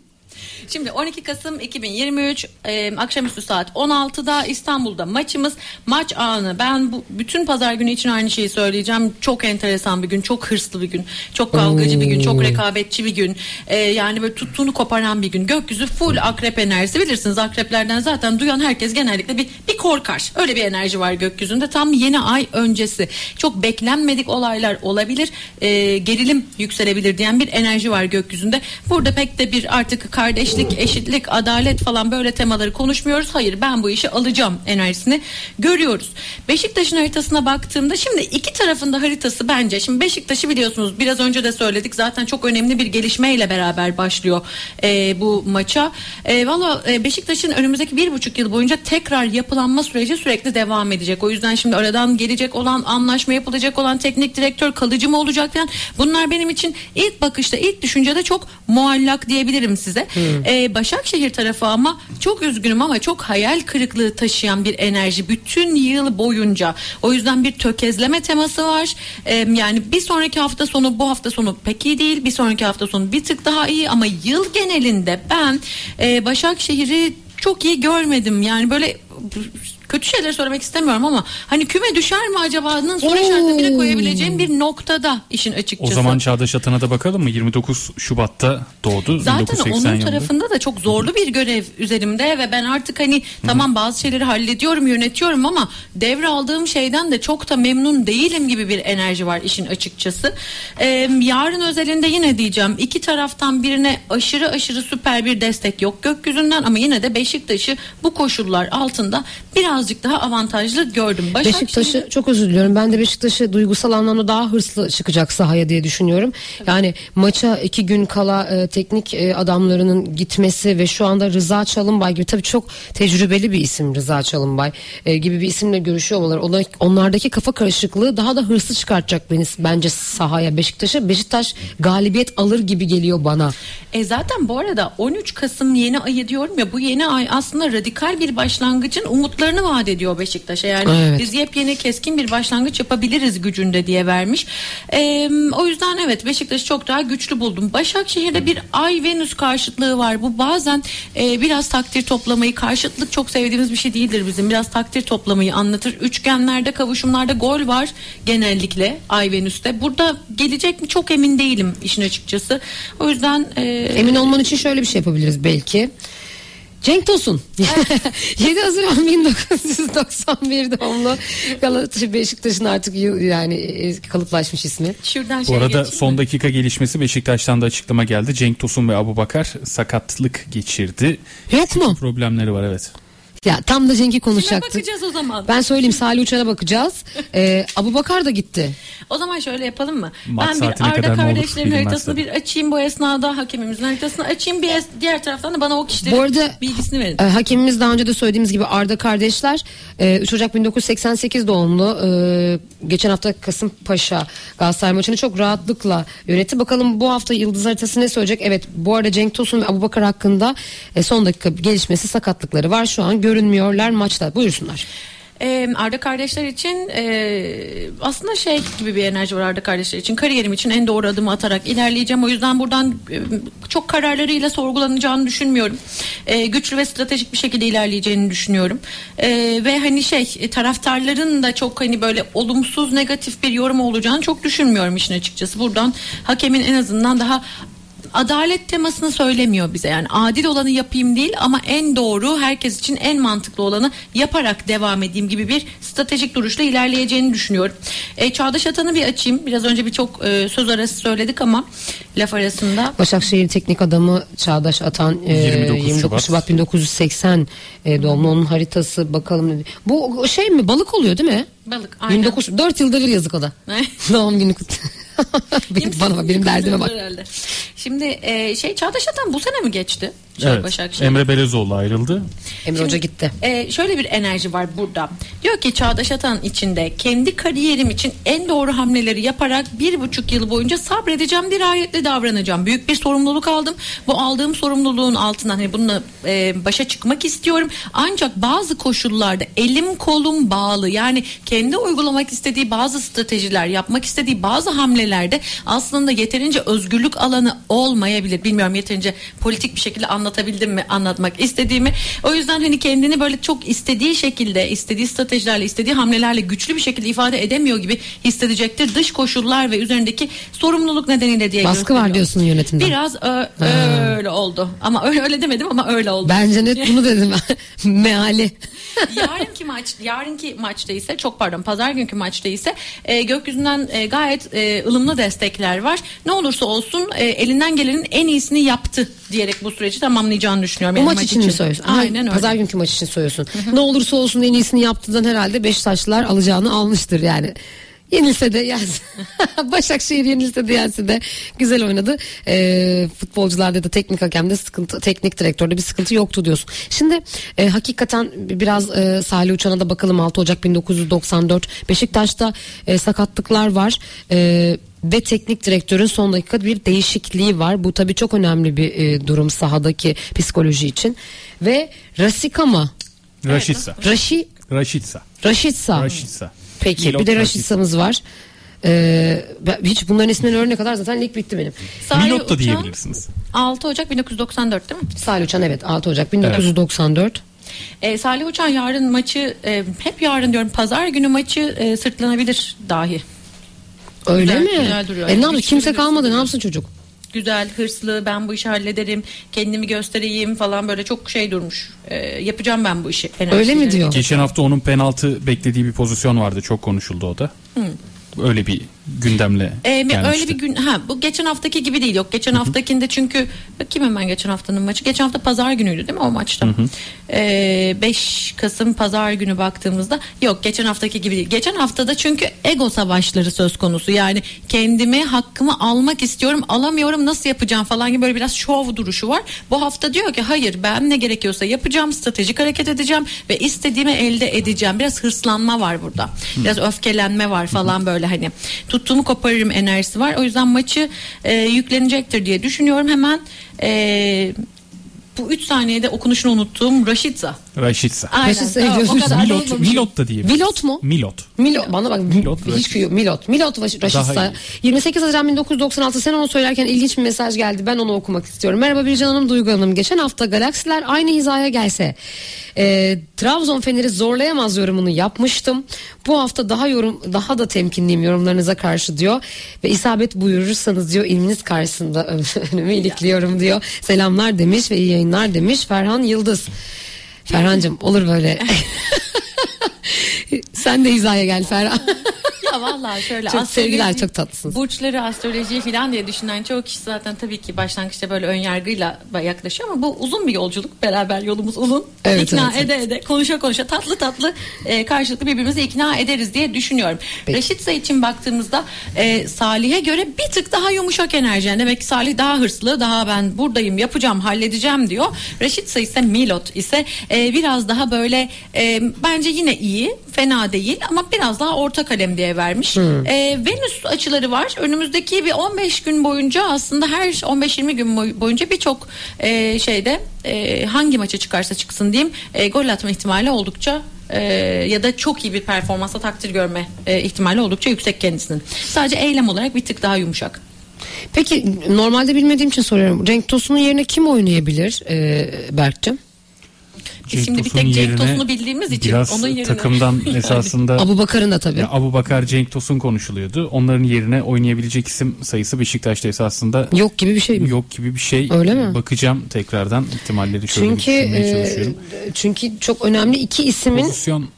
[SPEAKER 4] Şimdi 12 Kasım 2023 e, akşamüstü saat 16'da İstanbul'da maçımız. Maç anı ben bu bütün pazar günü için aynı şeyi söyleyeceğim. Çok enteresan bir gün, çok hırslı bir gün, çok kavgacı bir gün, çok rekabetçi bir gün. E, yani böyle tuttuğunu koparan bir gün. Gökyüzü full akrep enerjisi. Bilirsiniz akreplerden zaten duyan herkes genellikle bir bir korkar. Öyle bir enerji var gökyüzünde. Tam yeni ay öncesi. Çok beklenmedik olaylar olabilir. E, gerilim yükselebilir diyen bir enerji var gökyüzünde. Burada pek de bir artık kardeşlik, eşitlik, adalet falan böyle temaları konuşmuyoruz. Hayır ben bu işi alacağım enerjisini görüyoruz. Beşiktaş'ın haritasına baktığımda şimdi iki tarafında haritası bence. Şimdi Beşiktaş'ı biliyorsunuz biraz önce de söyledik. Zaten çok önemli bir gelişmeyle beraber başlıyor e, bu maça. E, Valla e, Beşiktaş'ın önümüzdeki bir buçuk yıl boyunca tekrar yapılanma süreci sürekli devam edecek. O yüzden şimdi aradan gelecek olan anlaşma yapılacak olan teknik direktör kalıcı mı olacak falan. Bunlar benim için ilk bakışta ilk düşüncede çok muallak diyebilirim size. E, Başakşehir tarafı ama çok üzgünüm ama çok hayal kırıklığı taşıyan bir enerji bütün yıl boyunca. O yüzden bir tökezleme teması var. E, yani bir sonraki hafta sonu bu hafta sonu pek iyi değil. Bir sonraki hafta sonu bir tık daha iyi ama yıl genelinde ben e, Başakşehir'i çok iyi görmedim. Yani böyle kötü şeyler söylemek istemiyorum ama hani küme düşer mi acaba'nın soru işaretine bile koyabileceğim bir noktada işin açıkçası.
[SPEAKER 5] O zaman Çağdaş Atan'a da bakalım mı? 29 Şubat'ta doğdu.
[SPEAKER 4] Zaten
[SPEAKER 5] 1980
[SPEAKER 4] onun
[SPEAKER 5] yılında.
[SPEAKER 4] tarafında da çok zorlu bir görev üzerimde ve ben artık hani tamam bazı şeyleri hallediyorum yönetiyorum ama devraldığım şeyden de çok da memnun değilim gibi bir enerji var işin açıkçası. Ee, yarın özelinde yine diyeceğim iki taraftan birine aşırı aşırı süper bir destek yok gökyüzünden ama yine de Beşiktaş'ı bu koşullar altında birazcık daha avantajlı gördüm. Başakşehir-
[SPEAKER 3] Beşiktaş'ı çok özür diliyorum. Ben de Beşiktaş'ı duygusal anlamda daha hırslı çıkacak sahaya diye düşünüyorum. Yani maça iki gün kala e, teknik e, adamlarının gitmesi ve şu anda Rıza Çalınbay gibi tabii çok tecrübeli bir isim Rıza Çalınbay e, gibi bir isimle görüşüyor olmaları. Ona- Onlardaki kafa karışıklığı daha da hırslı çıkartacak beni bence sahaya Beşiktaş'a. Beşiktaş galibiyet alır gibi geliyor bana.
[SPEAKER 4] E zaten bu arada 13 Kasım yeni ayı diyorum ya bu yeni ay aslında radikal bir başlangıcın umutlarını vaat ediyor Beşiktaş'a. Yani
[SPEAKER 3] Evet.
[SPEAKER 4] biz yepyeni keskin bir başlangıç yapabiliriz gücünde diye vermiş. Ee, o yüzden evet Beşiktaş'ı çok daha güçlü buldum. Başakşehir'de bir Ay Venüs karşıtlığı var. Bu bazen e, biraz takdir toplamayı karşıtlık çok sevdiğimiz bir şey değildir bizim. Biraz takdir toplamayı anlatır. Üçgenlerde kavuşumlarda gol var genellikle Ay Venüs'te. Burada gelecek mi çok emin değilim işin açıkçası. O yüzden e,
[SPEAKER 3] Emin olman için şöyle bir şey yapabiliriz belki. Cenk Tosun 7 Haziran 1991 doğumlu Galatasaray Beşiktaş'ın artık yani e, kalıplaşmış ismi.
[SPEAKER 4] şuradan
[SPEAKER 5] Bu arada
[SPEAKER 4] geçeyim
[SPEAKER 5] son dakika gelişmesi Beşiktaş'tan da açıklama geldi. Cenk Tosun ve Abubakar sakatlık geçirdi.
[SPEAKER 3] Yok mu?
[SPEAKER 5] Problemleri var evet.
[SPEAKER 3] Ya tam da Cenk'i
[SPEAKER 4] Kime
[SPEAKER 3] konuşacaktık.
[SPEAKER 4] bakacağız o zaman?
[SPEAKER 3] Ben söyleyeyim Salih Uçar'a bakacağız. Ee, Abu Bakar da gitti.
[SPEAKER 4] O zaman şöyle yapalım mı?
[SPEAKER 5] Maç
[SPEAKER 4] ben bir Arda kardeşlerin haritasını bir açayım bu esnada hakemimizin haritasını açayım bir es- diğer taraftan da bana o kişilerin
[SPEAKER 3] Bu arada
[SPEAKER 4] bilgisini verin.
[SPEAKER 3] e, hakemimiz daha önce de söylediğimiz gibi Arda kardeşler e, 3 Ocak 1988 doğumlu. E, geçen hafta Kasımpaşa Galatasaray maçını çok rahatlıkla yönetti. Bakalım bu hafta Yıldız haritası ne söyleyecek? Evet bu arada Cenk Tosun ve Abubakar hakkında e, son dakika gelişmesi sakatlıkları var. Şu an görünmüyorlar maçta. Buyursunlar.
[SPEAKER 4] Ee, Arda kardeşler için e, aslında şey gibi bir enerji var Arda kardeşler için. Kariyerim için en doğru adımı atarak ilerleyeceğim. O yüzden buradan e, çok kararlarıyla sorgulanacağını düşünmüyorum. E, güçlü ve stratejik bir şekilde ilerleyeceğini düşünüyorum. Ve hani şey taraftarların da çok hani böyle olumsuz negatif bir yorum olacağını çok düşünmüyorum işin açıkçası. Buradan hakemin en azından daha adalet temasını söylemiyor bize. Yani adil olanı yapayım değil ama en doğru herkes için en mantıklı olanı yaparak devam edeyim gibi bir stratejik duruşla ilerleyeceğini düşünüyorum. E, Çağdaş Atan'ı bir açayım. Biraz önce birçok e, söz arası söyledik ama laf arasında.
[SPEAKER 3] Başakşehir teknik adamı Çağdaş Atan e,
[SPEAKER 5] 29
[SPEAKER 3] 29,
[SPEAKER 5] Şubat.
[SPEAKER 3] Şubat. 1980 e, doğumlu onun haritası bakalım. Bu şey mi balık oluyor değil mi?
[SPEAKER 4] Balık, aynen.
[SPEAKER 3] 29 4 yılda bir yazık o da. Doğum günü kut. benim, bana bak benim derdime bak.
[SPEAKER 4] Herhalde. Şimdi e, şey Çağdaş Atan bu sene mi geçti? Şey,
[SPEAKER 5] Evet.
[SPEAKER 4] Başakşehir.
[SPEAKER 5] Emre Belezoğlu ayrıldı.
[SPEAKER 3] Emre Hoca gitti.
[SPEAKER 4] Ee, şöyle bir enerji var burada. Diyor ki Çağdaş Atan içinde kendi kariyerim için en doğru hamleleri yaparak bir buçuk yıl boyunca sabredeceğim, dirayetle davranacağım. Büyük bir sorumluluk aldım. Bu aldığım sorumluluğun altından hani bununla e, başa çıkmak istiyorum. Ancak bazı koşullarda elim kolum bağlı. Yani kendi uygulamak istediği bazı stratejiler, yapmak istediği bazı hamlelerde aslında yeterince özgürlük alanı olmayabilir. Bilmiyorum yeterince politik bir şekilde anlatabildim mi anlatmak istediğimi. O yüzden hani kendini böyle çok istediği şekilde, istediği stratejilerle, istediği hamlelerle güçlü bir şekilde ifade edemiyor gibi hissedecektir. Dış koşullar ve üzerindeki sorumluluk nedeniyle diye
[SPEAKER 3] Baskı var diyorsun yönetimden.
[SPEAKER 4] Biraz ö- öyle oldu. Ama öyle, öyle demedim ama öyle oldu.
[SPEAKER 3] Bence net bunu dedim. Meali.
[SPEAKER 4] yarınki maç yarınki maçta ise çok pardon pazar günkü maçta ise e, gökyüzünden e, gayet e, ılımlı destekler var. Ne olursa olsun e, elinden gelenin en iyisini yaptı diyerek bu süreci tamamlayacağını düşünüyorum.
[SPEAKER 3] Bu
[SPEAKER 4] Yani
[SPEAKER 3] maç için mi söylüyorsun? Ha,
[SPEAKER 4] Aynen öyle.
[SPEAKER 3] Pazar günkü maç için söylüyorsun. Ne olursa olsun en iyisini yaptıdan herhalde Beşiktaşlılar alacağını almıştır yani. Yenilse de yense. Başakşehir yenilse de yense de güzel oynadı. Ee, futbolcularda da teknik hakemde sıkıntı, teknik direktörde bir sıkıntı yoktu diyorsun. Şimdi e, hakikaten biraz e, Salih Uçan'a da bakalım 6 Ocak 1994 Beşiktaş'ta e, sakatlıklar var. E, ve teknik direktörün son dakika bir değişikliği var. Bu tabii çok önemli bir e, durum sahadaki psikoloji için. Ve Rasika mı?
[SPEAKER 5] Raşitsa.
[SPEAKER 3] Raşi,
[SPEAKER 5] Raşitsa.
[SPEAKER 3] Raşitsa.
[SPEAKER 5] Raşitsa.
[SPEAKER 3] Peki
[SPEAKER 5] Milot
[SPEAKER 3] bir de
[SPEAKER 5] Raşitsa.
[SPEAKER 3] Raşitsa'mız var. Ee, hiç bunların ismini öğrenene kadar zaten lig bitti benim.
[SPEAKER 4] Salih
[SPEAKER 5] Milot da
[SPEAKER 4] Uçan,
[SPEAKER 5] diyebilirsiniz.
[SPEAKER 4] 6 Ocak 1994 değil mi?
[SPEAKER 3] Salih Uçan evet 6 Ocak 1994.
[SPEAKER 4] E, Salih Uçan yarın maçı e, hep yarın diyorum pazar günü maçı e, sırtlanabilir dahi.
[SPEAKER 3] Öyle
[SPEAKER 4] Güzel,
[SPEAKER 3] mi?
[SPEAKER 4] güzel duruyor.
[SPEAKER 3] E ne
[SPEAKER 4] Yani
[SPEAKER 3] yaptı?
[SPEAKER 4] hiç
[SPEAKER 3] Kimse kalmadı ne yapsın çocuk?
[SPEAKER 4] güzel, hırslı, ben bu işi hallederim, kendimi göstereyim falan böyle çok şey durmuş. Ee, yapacağım ben bu işi.
[SPEAKER 3] Öyle mi diyor?
[SPEAKER 5] Geçen hafta onun penaltı beklediği bir pozisyon vardı. Çok konuşuldu o da. Öyle bir gündemle
[SPEAKER 4] Ee, mi-
[SPEAKER 5] gelmişti.
[SPEAKER 4] öyle bir gün ha bu geçen haftaki gibi değil. Yok geçen haftakinde çünkü bakayım hemen geçen haftanın maçı. Geçen hafta pazar günüydü değil mi o maçta? Ee, 5 Kasım pazar günü baktığımızda yok geçen haftaki gibi değil. Geçen haftada çünkü ego savaşları söz konusu. Yani kendimi hakkımı almak istiyorum alamıyorum nasıl yapacağım falan gibi böyle biraz şov duruşu var. Bu hafta diyor ki hayır ben ne gerekiyorsa yapacağım stratejik hareket edeceğim ve istediğimi elde edeceğim. Biraz hırslanma var burada. Biraz öfkelenme var falan böyle hani tuttuğumu koparırım enerjisi var. O yüzden maçı e, yüklenecektir diye düşünüyorum. Hemen e, bu 3 saniyede okunuşunu unuttuğum Raşitza
[SPEAKER 5] Raşitsa.
[SPEAKER 4] Aynen.
[SPEAKER 3] Raşitsa
[SPEAKER 4] tamam, o kadar
[SPEAKER 5] Milot. Milot da diyebiliriz.
[SPEAKER 3] Milot mu?
[SPEAKER 5] Milot.
[SPEAKER 3] Milot bana bak
[SPEAKER 5] Milot,
[SPEAKER 3] hiç
[SPEAKER 5] Raşit.
[SPEAKER 3] kıyı Milot Milot Raşitsa
[SPEAKER 5] Daha iyi.
[SPEAKER 3] 28 Haziran 1996 sen onu söylerken ilginç bir mesaj geldi ben onu okumak istiyorum merhaba Bircan Hanım Duygu Hanım geçen hafta galaksiler aynı hizaya gelse e, Trabzon Fener'i zorlayamaz yorumunu yapmıştım bu hafta daha yorum daha da temkinliyim yorumlarınıza karşı diyor ve isabet buyurursanız diyor ilminiz karşısında önümü ilikliyorum diyor selamlar demiş ve iyi yayınlar demiş Ferhan Yıldız Ferhancığım olur böyle. Sen de hizaya gel Ferhan
[SPEAKER 4] Ya vallahi şöyle
[SPEAKER 3] Çok sevgiler, çok tatlısınız.
[SPEAKER 4] Burçları, astroloji falan diye düşünen çoğu kişi zaten tabii ki başlangıçta böyle ön yargıyla yaklaşıyor ama bu uzun bir yolculuk. Beraber yolumuz uzun.
[SPEAKER 3] Evet,
[SPEAKER 4] ikna
[SPEAKER 3] evet,
[SPEAKER 4] ede ede, konuşa konuşa tatlı tatlı e, karşılıklı birbirimizi ikna ederiz diye düşünüyorum.
[SPEAKER 3] Peki.
[SPEAKER 4] Reşitsa için baktığımızda e, Salih'e göre bir tık daha yumuşak enerji. Yani demek ki Salih daha hırslı, daha ben buradayım, yapacağım, halledeceğim diyor. Reşitsa ise Milot ise e, biraz daha böyle e, bence yine iyi, fena değil ama biraz daha orta kalem diye vermiş. E, Venüs açıları var. Önümüzdeki bir 15 gün boyunca aslında her 15-20 gün boy- boyunca birçok e, şeyde e, hangi maça çıkarsa çıksın diyeyim e, gol atma ihtimali oldukça e, ya da çok iyi bir performansa takdir görme e, ihtimali oldukça yüksek kendisinin. Sadece eylem olarak bir tık daha yumuşak.
[SPEAKER 3] Peki normalde bilmediğim için soruyorum. Cenk Tosun'un yerine kim oynayabilir e, Berk'cim?
[SPEAKER 4] Biz şimdi bir tek Cenk
[SPEAKER 5] yerine
[SPEAKER 4] Tosun'u bildiğimiz için
[SPEAKER 5] biraz
[SPEAKER 4] onun yerine.
[SPEAKER 5] takımdan esasında
[SPEAKER 3] Abu Bakar'ın da tabii.
[SPEAKER 5] Ya Abu Bakar, Cenk Tosun konuşuluyordu. Onların yerine oynayabilecek isim sayısı Beşiktaş'ta esasında
[SPEAKER 3] Yok gibi bir şey mi?
[SPEAKER 5] yok gibi bir şey.
[SPEAKER 3] Öyle mi?
[SPEAKER 5] Bakacağım tekrardan ihtimalleri şöyle
[SPEAKER 3] Çünkü
[SPEAKER 5] bir düşünmeye
[SPEAKER 3] e,
[SPEAKER 5] çalışıyorum.
[SPEAKER 3] çünkü çok önemli iki ismin
[SPEAKER 5] Pozisyon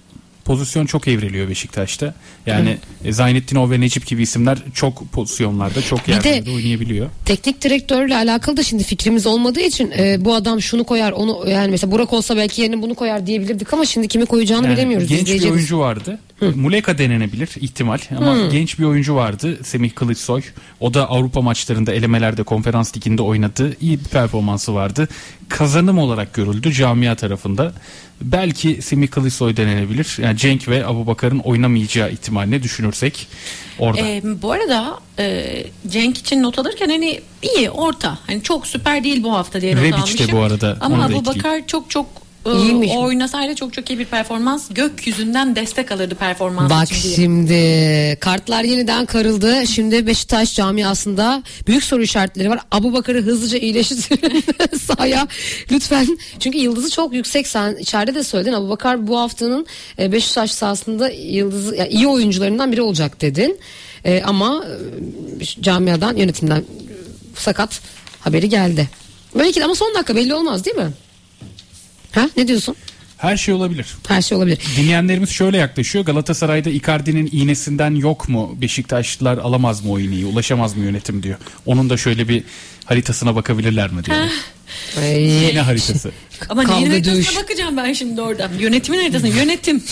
[SPEAKER 5] pozisyon çok evriliyor Beşiktaş'ta. Yani e, Zaynettinov ve Necip gibi isimler çok pozisyonlarda, çok yerlerde oynayabiliyor.
[SPEAKER 3] teknik direktörle alakalı da şimdi fikrimiz olmadığı için e, bu adam şunu koyar onu yani mesela Burak olsa belki yerine bunu koyar diyebilirdik ama şimdi kimi koyacağını
[SPEAKER 5] Yani
[SPEAKER 3] bilemiyoruz.
[SPEAKER 5] genç bir oyuncu vardı. Muleka denenebilir ihtimal ama genç bir oyuncu vardı Semih Kılıçsoy. O da Avrupa maçlarında elemelerde konferans liginde oynadı. İyi bir performansı vardı. Kazanım olarak görüldü camia tarafında. Belki Semih Kılıçsoy denenebilir. Yani Cenk ve Abubakar'ın oynamayacağı ihtimalini düşünürsek orada.
[SPEAKER 4] E, bu arada e, Cenk için not alırken hani iyi orta. Hani çok süper değil bu hafta diye not
[SPEAKER 5] Rebic de
[SPEAKER 4] almışım.
[SPEAKER 5] bu arada,
[SPEAKER 4] Ama
[SPEAKER 5] onu da
[SPEAKER 4] Abu
[SPEAKER 5] ekleyeyim.
[SPEAKER 4] Bakar çok çok
[SPEAKER 3] İyiymiş.
[SPEAKER 4] oynasaydı çok çok iyi bir performans. Gökyüzünden destek alırdı performans
[SPEAKER 3] Bak
[SPEAKER 4] için diye.
[SPEAKER 3] şimdi kartlar yeniden karıldı. Şimdi Beşiktaş camiasında büyük soru işaretleri var. Abu Bakar'ı hızlıca iyileştirin sahaya lütfen. Çünkü yıldızı çok yüksek. Sen içeride de söyledin. Abu Bakar bu haftanın e, Beşiktaş sahasında yıldızı yani iyi oyuncularından biri olacak dedin. E, ama e, camiadan yönetimden sakat haberi geldi. Belki de ama son dakika belli olmaz değil mi? Ha ne diyorsun?
[SPEAKER 5] Her şey olabilir.
[SPEAKER 3] Her şey olabilir.
[SPEAKER 5] Dinleyenlerimiz şöyle yaklaşıyor. Galatasaray'da Icardi'nin iğnesinden yok mu? Beşiktaşlılar alamaz mı o iğneyi? Ulaşamaz mı yönetim diyor. Onun da şöyle bir haritasına bakabilirler mi diyor.
[SPEAKER 3] Ay,
[SPEAKER 5] İğne haritası.
[SPEAKER 4] Ama
[SPEAKER 3] Kavga
[SPEAKER 4] neyin haritasına
[SPEAKER 3] dövüş.
[SPEAKER 4] bakacağım ben şimdi orada. Yönetimin haritasına yönetim.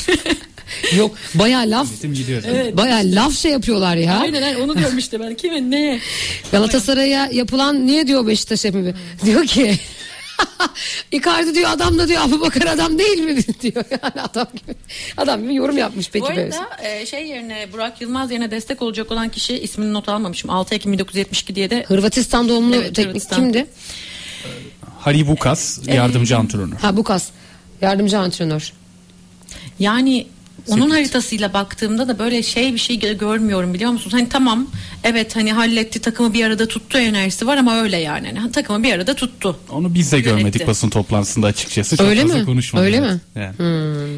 [SPEAKER 3] yok bayağı laf
[SPEAKER 5] Yönetim gidiyor.
[SPEAKER 3] bayağı laf şey yapıyorlar ya.
[SPEAKER 4] Aynen aynen onu diyorum işte ben. Kime ne?
[SPEAKER 3] Galatasaray'a yapılan niye diyor Beşiktaş hep diyor ki Icardi diyor adam da diyor Abu Bakar adam değil mi diyor yani adam gibi adam gibi yorum yapmış peki
[SPEAKER 4] Bu arada e, şey yerine Burak Yılmaz yerine destek olacak olan kişi ismini not almamışım. 6 Ekim 1972 diye de
[SPEAKER 3] Hırvatistan doğumlu
[SPEAKER 4] Evet,
[SPEAKER 3] teknik
[SPEAKER 4] Hırvatistan.
[SPEAKER 3] kimdi?
[SPEAKER 5] Hari Bukas yardımcı antrenör.
[SPEAKER 3] Ha Bukas yardımcı antrenör.
[SPEAKER 4] Yani onun haritasıyla baktığımda da böyle şey bir şey gö- görmüyorum biliyor musunuz? Hani tamam evet hani halletti takımı bir arada tuttu enerjisi var ama öyle yani. Hani takımı bir arada tuttu.
[SPEAKER 5] Onu biz de görmedik
[SPEAKER 4] Yönetti.
[SPEAKER 5] basın toplantısında açıkçası. Çok
[SPEAKER 3] Öyle
[SPEAKER 5] fazla
[SPEAKER 3] mi?
[SPEAKER 5] konuşmadı.
[SPEAKER 3] Öyle mi?
[SPEAKER 5] Yani.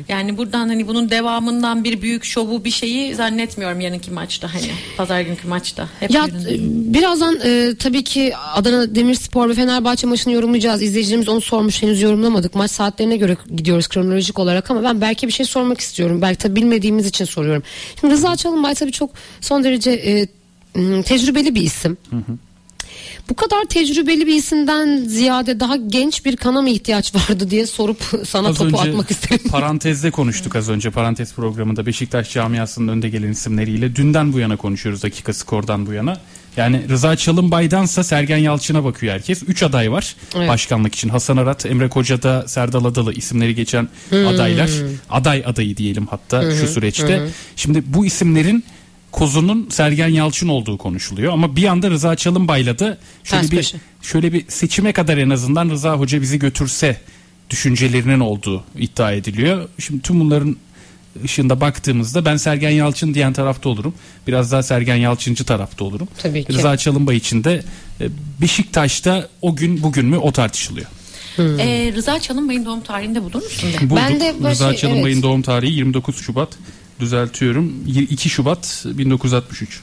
[SPEAKER 4] Yani buradan hani bunun devamından bir büyük şovu bir şeyi zannetmiyorum yarınki maçta hani pazar günkü maçta. Hep
[SPEAKER 3] Ya e, birazdan e, tabii ki Adana Demirspor ve Fenerbahçe maçını yorumlayacağız. İzleyicilerimiz onu sormuş henüz yorumlamadık. Maç saatlerine göre gidiyoruz kronolojik olarak ama ben belki bir şey sormak istiyorum. Belki tabii bilmediğimiz için soruyorum. Şimdi Rıza Çalınbay tabii çok son derece e, m, tecrübeli bir isim. Bu kadar tecrübeli bir isimden ziyade daha genç bir kana mı ihtiyaç vardı diye sorup sana
[SPEAKER 5] Az
[SPEAKER 3] topu atmak isterim.
[SPEAKER 5] parantezde konuştuk az önce parantez programında Beşiktaş camiasının önde gelen isimleriyle. Dünden bu yana konuşuyoruz dakika skordan bu yana. Yani Rıza Çalınbay'dansa Sergen Yalçın'a bakıyor herkes. Üç aday var
[SPEAKER 3] Evet.
[SPEAKER 5] başkanlık için. Hasan Arat, Emre Koca'da, Serdal Adalı isimleri geçen
[SPEAKER 3] Hmm.
[SPEAKER 5] adaylar. Aday adayı diyelim hatta şu süreçte. Şimdi bu isimlerin kozunun Sergen Yalçın olduğu konuşuluyor ama bir anda Rıza Çalınbay'la da şöyle
[SPEAKER 3] Ters
[SPEAKER 5] bir şöyle bir seçime kadar en azından Rıza Hoca bizi götürse düşüncelerinin olduğu iddia ediliyor. Şimdi tüm bunların ışığında baktığımızda ben Sergen Yalçın diyen tarafta olurum. Biraz daha Sergen Yalçıncı tarafta olurum.
[SPEAKER 3] Tabii ki.
[SPEAKER 5] Rıza Çalınbay için de e, Beşiktaş'ta o gün bugün mü o tartışılıyor.
[SPEAKER 4] Ee, Rıza Çalınbay'ın doğum tarihinde musun? de?
[SPEAKER 5] Bulduk.
[SPEAKER 3] Ben de başı-
[SPEAKER 5] Rıza Çalınbay'ın
[SPEAKER 3] evet.
[SPEAKER 5] doğum tarihi 29 Şubat. Düzeltiyorum. 2 Şubat 1963.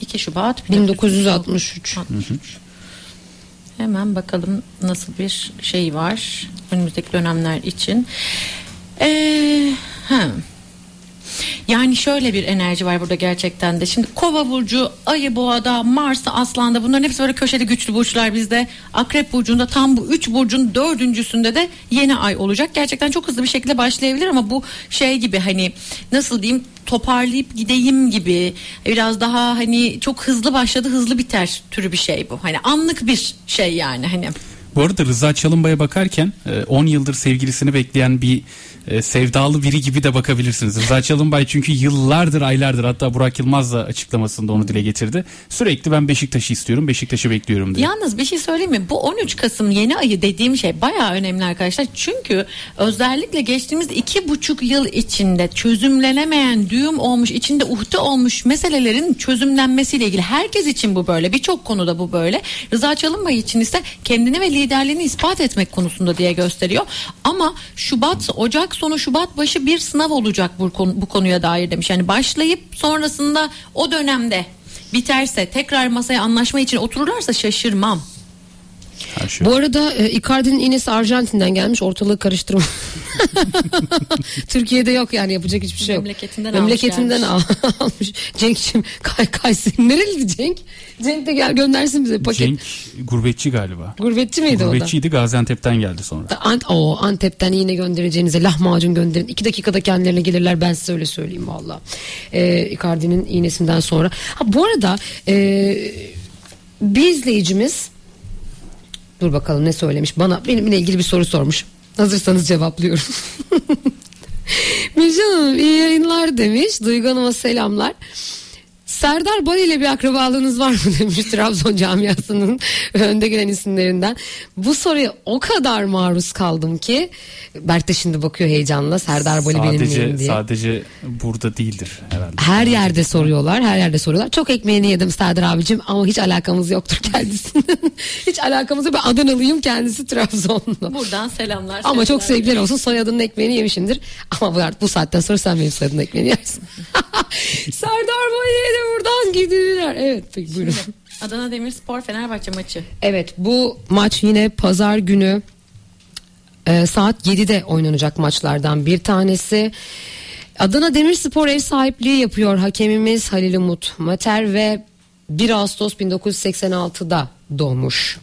[SPEAKER 4] 2 Şubat
[SPEAKER 3] 1963.
[SPEAKER 4] 1963. Hemen bakalım nasıl bir şey var önümüzdeki dönemler için. Ee, ha. Yani şöyle bir enerji var burada gerçekten de. Şimdi Kova burcu, Ayı Boğa'da, Mars'ta, Aslan'da bunların hepsi böyle köşeli güçlü burçlar bizde. Akrep burcunda tam bu üç burcun dördüncüsünde de yeni ay olacak. Gerçekten çok hızlı bir şekilde başlayabilir ama bu şey gibi hani nasıl diyeyim toparlayıp gideyim gibi biraz daha hani çok hızlı başladı hızlı biter türü bir şey bu. Hani anlık bir şey yani hani.
[SPEAKER 5] Bu arada Rıza Çalınbay'a bakarken e, 10 yıldır sevgilisini bekleyen bir e, sevdalı biri gibi de bakabilirsiniz. Rıza Çalınbay çünkü yıllardır aylardır hatta Burak Yılmaz da açıklamasında onu dile getirdi. Sürekli ben Beşiktaş'ı istiyorum Beşiktaş'ı bekliyorum diye.
[SPEAKER 4] Yalnız bir şey söyleyeyim mi? Bu 13 Kasım yeni ayı dediğim şey bayağı önemli arkadaşlar. Çünkü özellikle geçtiğimiz iki buçuk yıl içinde çözümlenemeyen düğüm olmuş, içinde uhde olmuş meselelerin çözümlenmesiyle ilgili. Herkes için bu böyle. Birçok konuda bu böyle. Rıza Çalınbay için ise kendini ve liderliğini ispat etmek konusunda diye gösteriyor. Ama Şubat, Ocak sonu Şubat başı bir sınav olacak bu, konu, bu konuya dair demiş. Yani başlayıp sonrasında o dönemde biterse tekrar masaya anlaşma için otururlarsa şaşırmam.
[SPEAKER 5] Her şey.
[SPEAKER 3] Bu arada e, Icardi'nin iğnesi Arjantin'den gelmiş ortalığı karıştırma. Türkiye'de yok yani yapacak hiçbir şey yok.
[SPEAKER 4] Memleketinden
[SPEAKER 3] Memleketinden
[SPEAKER 4] almış
[SPEAKER 3] al- almış. Cenk'cim kay Kayseri nereliydi Cenk? Cenk de gel göndersin bize paket.
[SPEAKER 5] Cenk gurbetçi galiba.
[SPEAKER 3] Gurbetçi miydi o da?
[SPEAKER 5] Gurbetçiydi Gaziantep'ten geldi sonra.
[SPEAKER 3] Ant o Antep'ten yine göndereceğinize lahmacun gönderin. İki dakikada kendilerine gelirler ben size öyle söyleyeyim valla. Ee, Icardi'nin iğnesinden sonra. Ha bu arada e, bir izleyicimiz dur bakalım ne söylemiş bana benimle ilgili bir soru sormuş. Hazırsanız cevaplıyorum. Mircan Hanım iyi yayınlar demiş. Duygu Hanım'a selamlar. Serdar Bali ile bir akrabalığınız var mı demiş Trabzon camiasının önde gelen isimlerinden. Bu soruya o kadar maruz kaldım ki Berk de şimdi bakıyor heyecanla Serdar Bali benim
[SPEAKER 5] Sadece
[SPEAKER 3] miyim diye.
[SPEAKER 5] sadece burada değildir herhalde.
[SPEAKER 3] Her yerde soruyorlar, her yerde soruyorlar. Çok ekmeğini yedim Serdar abicim ama hiç alakamız yoktur kendisinin. hiç alakamız yok. Ben Adanalıyım kendisi Trabzonlu.
[SPEAKER 4] Buradan selamlar.
[SPEAKER 3] Ama çok
[SPEAKER 4] sevgiler.
[SPEAKER 3] olsun soyadının ekmeğini yemişindir. Ama bu, bu saatten sonra sen benim soyadımın ekmeğini yersin. Serdar Bali'ye buradan gidiyorlar. Evet peki buyurun.
[SPEAKER 4] Adana Demirspor Fenerbahçe maçı.
[SPEAKER 3] Evet bu maç yine pazar günü e, saat 7'de oynanacak maçlardan bir tanesi. Adana Demirspor ev sahipliği yapıyor hakemimiz Halil Umut Mater ve 1 Ağustos 1986'da doğmuş.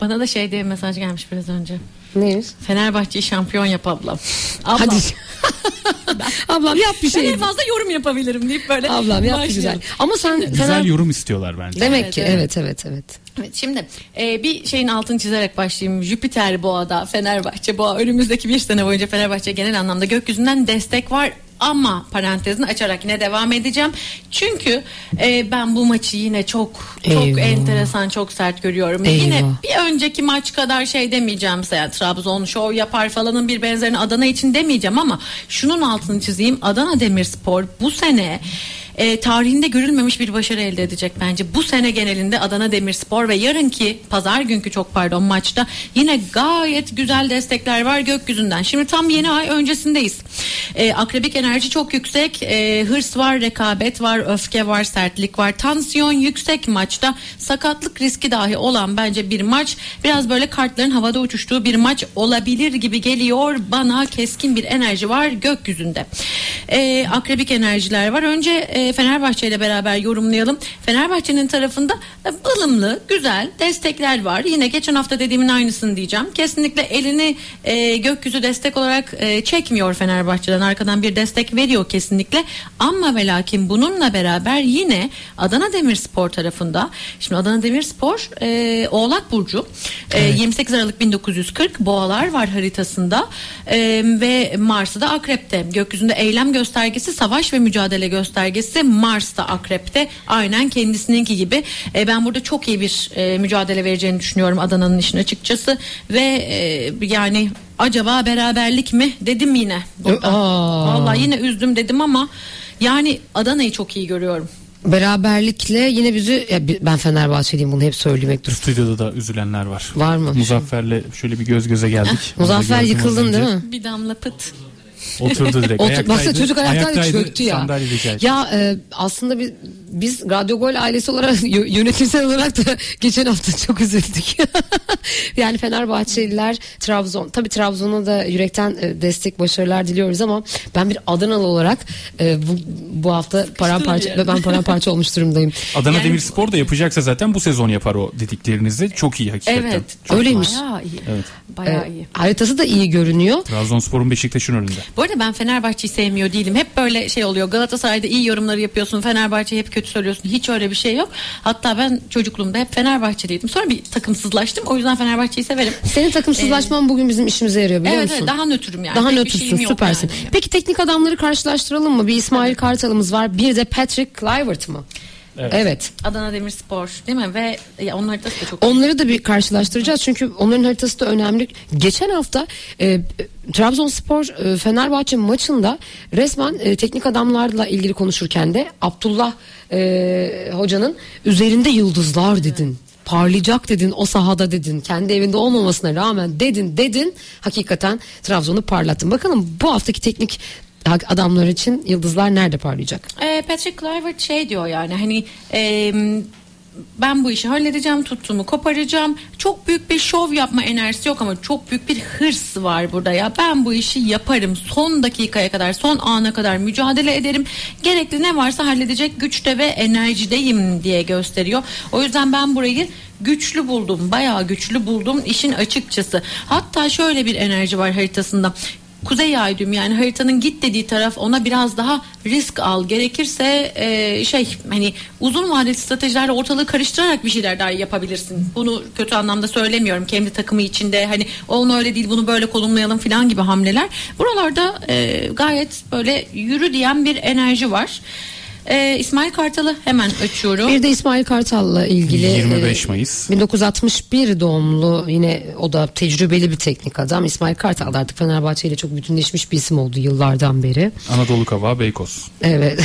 [SPEAKER 4] Bana da şey diye mesaj gelmiş biraz önce.
[SPEAKER 3] Neymiş?
[SPEAKER 4] Fenerbahçe'yi şampiyon yap ablam. Ablam.
[SPEAKER 3] Hadi. Ablam yap bir
[SPEAKER 4] Ben
[SPEAKER 3] şey.
[SPEAKER 4] en fazla yorum yapabilirim deyip böyle
[SPEAKER 3] Ablam yap bir güzel. Ama sen
[SPEAKER 5] Güzel
[SPEAKER 3] Fener-
[SPEAKER 5] yorum istiyorlar bence.
[SPEAKER 3] Demek
[SPEAKER 4] Evet,
[SPEAKER 3] ki
[SPEAKER 4] evet.
[SPEAKER 3] evet evet evet.
[SPEAKER 4] Evet, şimdi e, bir şeyin altını çizerek başlayayım. Jüpiter Boğa'da Fenerbahçe Boğa önümüzdeki bir sene boyunca Fenerbahçe genel anlamda gökyüzünden destek var ama parantezini açarak yine devam edeceğim. Çünkü e, ben bu maçı yine çok çok
[SPEAKER 3] Eyvah.
[SPEAKER 4] enteresan çok sert görüyorum.
[SPEAKER 3] Eyvah.
[SPEAKER 4] Yine bir önceki maç kadar şey demeyeceğim mesela Trabzon şov yapar falanın bir benzerini Adana için demeyeceğim ama şunun altını çizeyim. Adana Demirspor bu sene e, tarihinde görülmemiş bir başarı elde edecek bence. Bu sene genelinde Adana Demirspor ve yarınki pazar günkü çok pardon maçta yine gayet güzel destekler var gökyüzünden. Şimdi tam yeni ay öncesindeyiz. E, akrebik enerji çok yüksek. E, hırs var, rekabet var, öfke var, sertlik var. Tansiyon yüksek maçta. Sakatlık riski dahi olan bence bir maç. Biraz böyle kartların havada uçuştuğu bir maç olabilir gibi geliyor. Bana keskin bir enerji var gökyüzünde. E, akrebik enerjiler var. Önce e, Fenerbahçe ile beraber yorumlayalım. Fenerbahçe'nin tarafında e, ılımlı, güzel destekler var. Yine geçen hafta dediğimin aynısını diyeceğim. Kesinlikle elini e, gökyüzü destek olarak e, çekmiyor Fenerbahçe'den. Arkadan bir destek veriyor kesinlikle. Ama ve lakin bununla beraber yine Adana Demirspor tarafında. Şimdi Adana Demirspor e, Oğlak Burcu. E, 28 Aralık 1940 boğalar var haritasında. E, ve Mars'ı da Akrep'te. Gökyüzünde eylem göstergesi, savaş ve mücadele göstergesi. İkisi Mars da Akrep'te aynen kendisininki gibi. E, ben burada çok iyi bir e, mücadele vereceğini düşünüyorum Adana'nın işin açıkçası ve e, yani acaba beraberlik mi dedim yine. burada.
[SPEAKER 3] Aa.
[SPEAKER 4] Vallahi yine üzdüm dedim ama yani Adana'yı çok iyi görüyorum.
[SPEAKER 3] Beraberlikle yine bizi ya ben Fenerbahçeliyim bunu hep söylemek durumunda.
[SPEAKER 5] Stüdyoda da üzülenler var.
[SPEAKER 3] Var mı?
[SPEAKER 5] Muzaffer'le şöyle bir göz göze geldik.
[SPEAKER 3] Muzaffer yıkıldın değil mi?
[SPEAKER 4] Bir damla pıt.
[SPEAKER 5] Oturdu direkt.
[SPEAKER 3] Otur,
[SPEAKER 5] ayaktaydı,
[SPEAKER 3] baksana çocuk ayaktaydı,
[SPEAKER 5] ayaktaydı,
[SPEAKER 3] çöktü ya.
[SPEAKER 5] etti.
[SPEAKER 3] Ya e, aslında biz, biz Radyo Gol ailesi olarak yö- yönetimsel olarak da geçen hafta çok üzüldük. yani Fenerbahçeliler Trabzon tabii Trabzon'a da yürekten e, destek başarılar diliyoruz ama ben bir Adanalı olarak e, bu, bu hafta paramparça
[SPEAKER 4] yani.
[SPEAKER 3] ben paramparça olmuş durumdayım.
[SPEAKER 5] Adana
[SPEAKER 4] Yani-
[SPEAKER 5] Demirspor da yapacaksa zaten bu sezon yapar o dediklerinizi. Çok iyi hakikaten.
[SPEAKER 4] Evet.
[SPEAKER 5] Çok
[SPEAKER 3] Öyleymiş.
[SPEAKER 4] Bayağı iyi.
[SPEAKER 5] Evet.
[SPEAKER 4] Bayağı
[SPEAKER 3] E,
[SPEAKER 4] iyi.
[SPEAKER 3] haritası da iyi görünüyor.
[SPEAKER 5] Trabzonspor'un Beşiktaş'ın önünde.
[SPEAKER 4] Bu arada ben Fenerbahçe'yi sevmiyor değilim. Hep böyle şey oluyor. Galatasaray'da iyi yorumları yapıyorsun. Fenerbahçe'yi hep kötü söylüyorsun. Hiç öyle bir şey yok. Hatta ben çocukluğumda hep Fenerbahçeliydim. Sonra bir takımsızlaştım. O yüzden Fenerbahçe'yi severim.
[SPEAKER 3] Senin takımsızlaşman bugün bizim işimize yarıyor biliyor
[SPEAKER 4] Evet,
[SPEAKER 3] musun?
[SPEAKER 4] evet daha nötrüm yani.
[SPEAKER 3] Daha
[SPEAKER 4] Pek
[SPEAKER 3] nötrsün süpersin.
[SPEAKER 4] yani.
[SPEAKER 3] Peki teknik adamları karşılaştıralım mı? Bir İsmail Kartal'ımız var bir de Patrick Kluivert mı? Evet.
[SPEAKER 4] Adana Demirspor değil mi? Ve ya onun haritası da çok
[SPEAKER 3] Onları da bir karşılaştıracağız çünkü onların haritası da önemli. Geçen hafta e, Trabzonspor e, Fenerbahçe maçında resmen e, teknik adamlarla ilgili konuşurken de Abdullah e, hocanın üzerinde yıldızlar dedin. Parlayacak dedin o sahada dedin. Kendi evinde olmamasına rağmen dedin dedin. Hakikaten Trabzon'u parlattın. Bakalım bu haftaki teknik adamlar için yıldızlar nerede parlayacak?
[SPEAKER 4] Ee, Patrick Kluivert şey diyor yani hani e, ben bu işi halledeceğim tuttuğumu koparacağım. Çok büyük bir şov yapma enerjisi yok ama çok büyük bir hırs var burada ya. Ben bu işi yaparım son dakikaya kadar son ana kadar mücadele ederim. Gerekli ne varsa halledecek güçte ve enerjideyim diye gösteriyor. O yüzden ben burayı güçlü buldum bayağı güçlü buldum işin açıkçası. Hatta şöyle bir enerji var haritasında Kuzey ay yani haritanın git dediği taraf ona biraz daha risk al gerekirse e, şey hani uzun vadeli stratejilerle ortalığı karıştırarak bir şeyler daha yapabilirsin. Bunu kötü anlamda söylemiyorum kendi takımı içinde hani onu öyle değil bunu böyle konumlayalım falan gibi hamleler. Buralarda e, gayet böyle yürü diyen bir enerji var. E, İsmail Kartal'ı hemen açıyorum.
[SPEAKER 3] Bir de İsmail Kartal'la ilgili
[SPEAKER 5] 25
[SPEAKER 3] e,
[SPEAKER 5] Mayıs.
[SPEAKER 3] 1961 doğumlu yine o da tecrübeli bir teknik adam. İsmail Kartal da artık Fenerbahçe ile çok bütünleşmiş bir isim oldu yıllardan beri.
[SPEAKER 5] Anadolu Kava Beykoz.
[SPEAKER 3] Evet.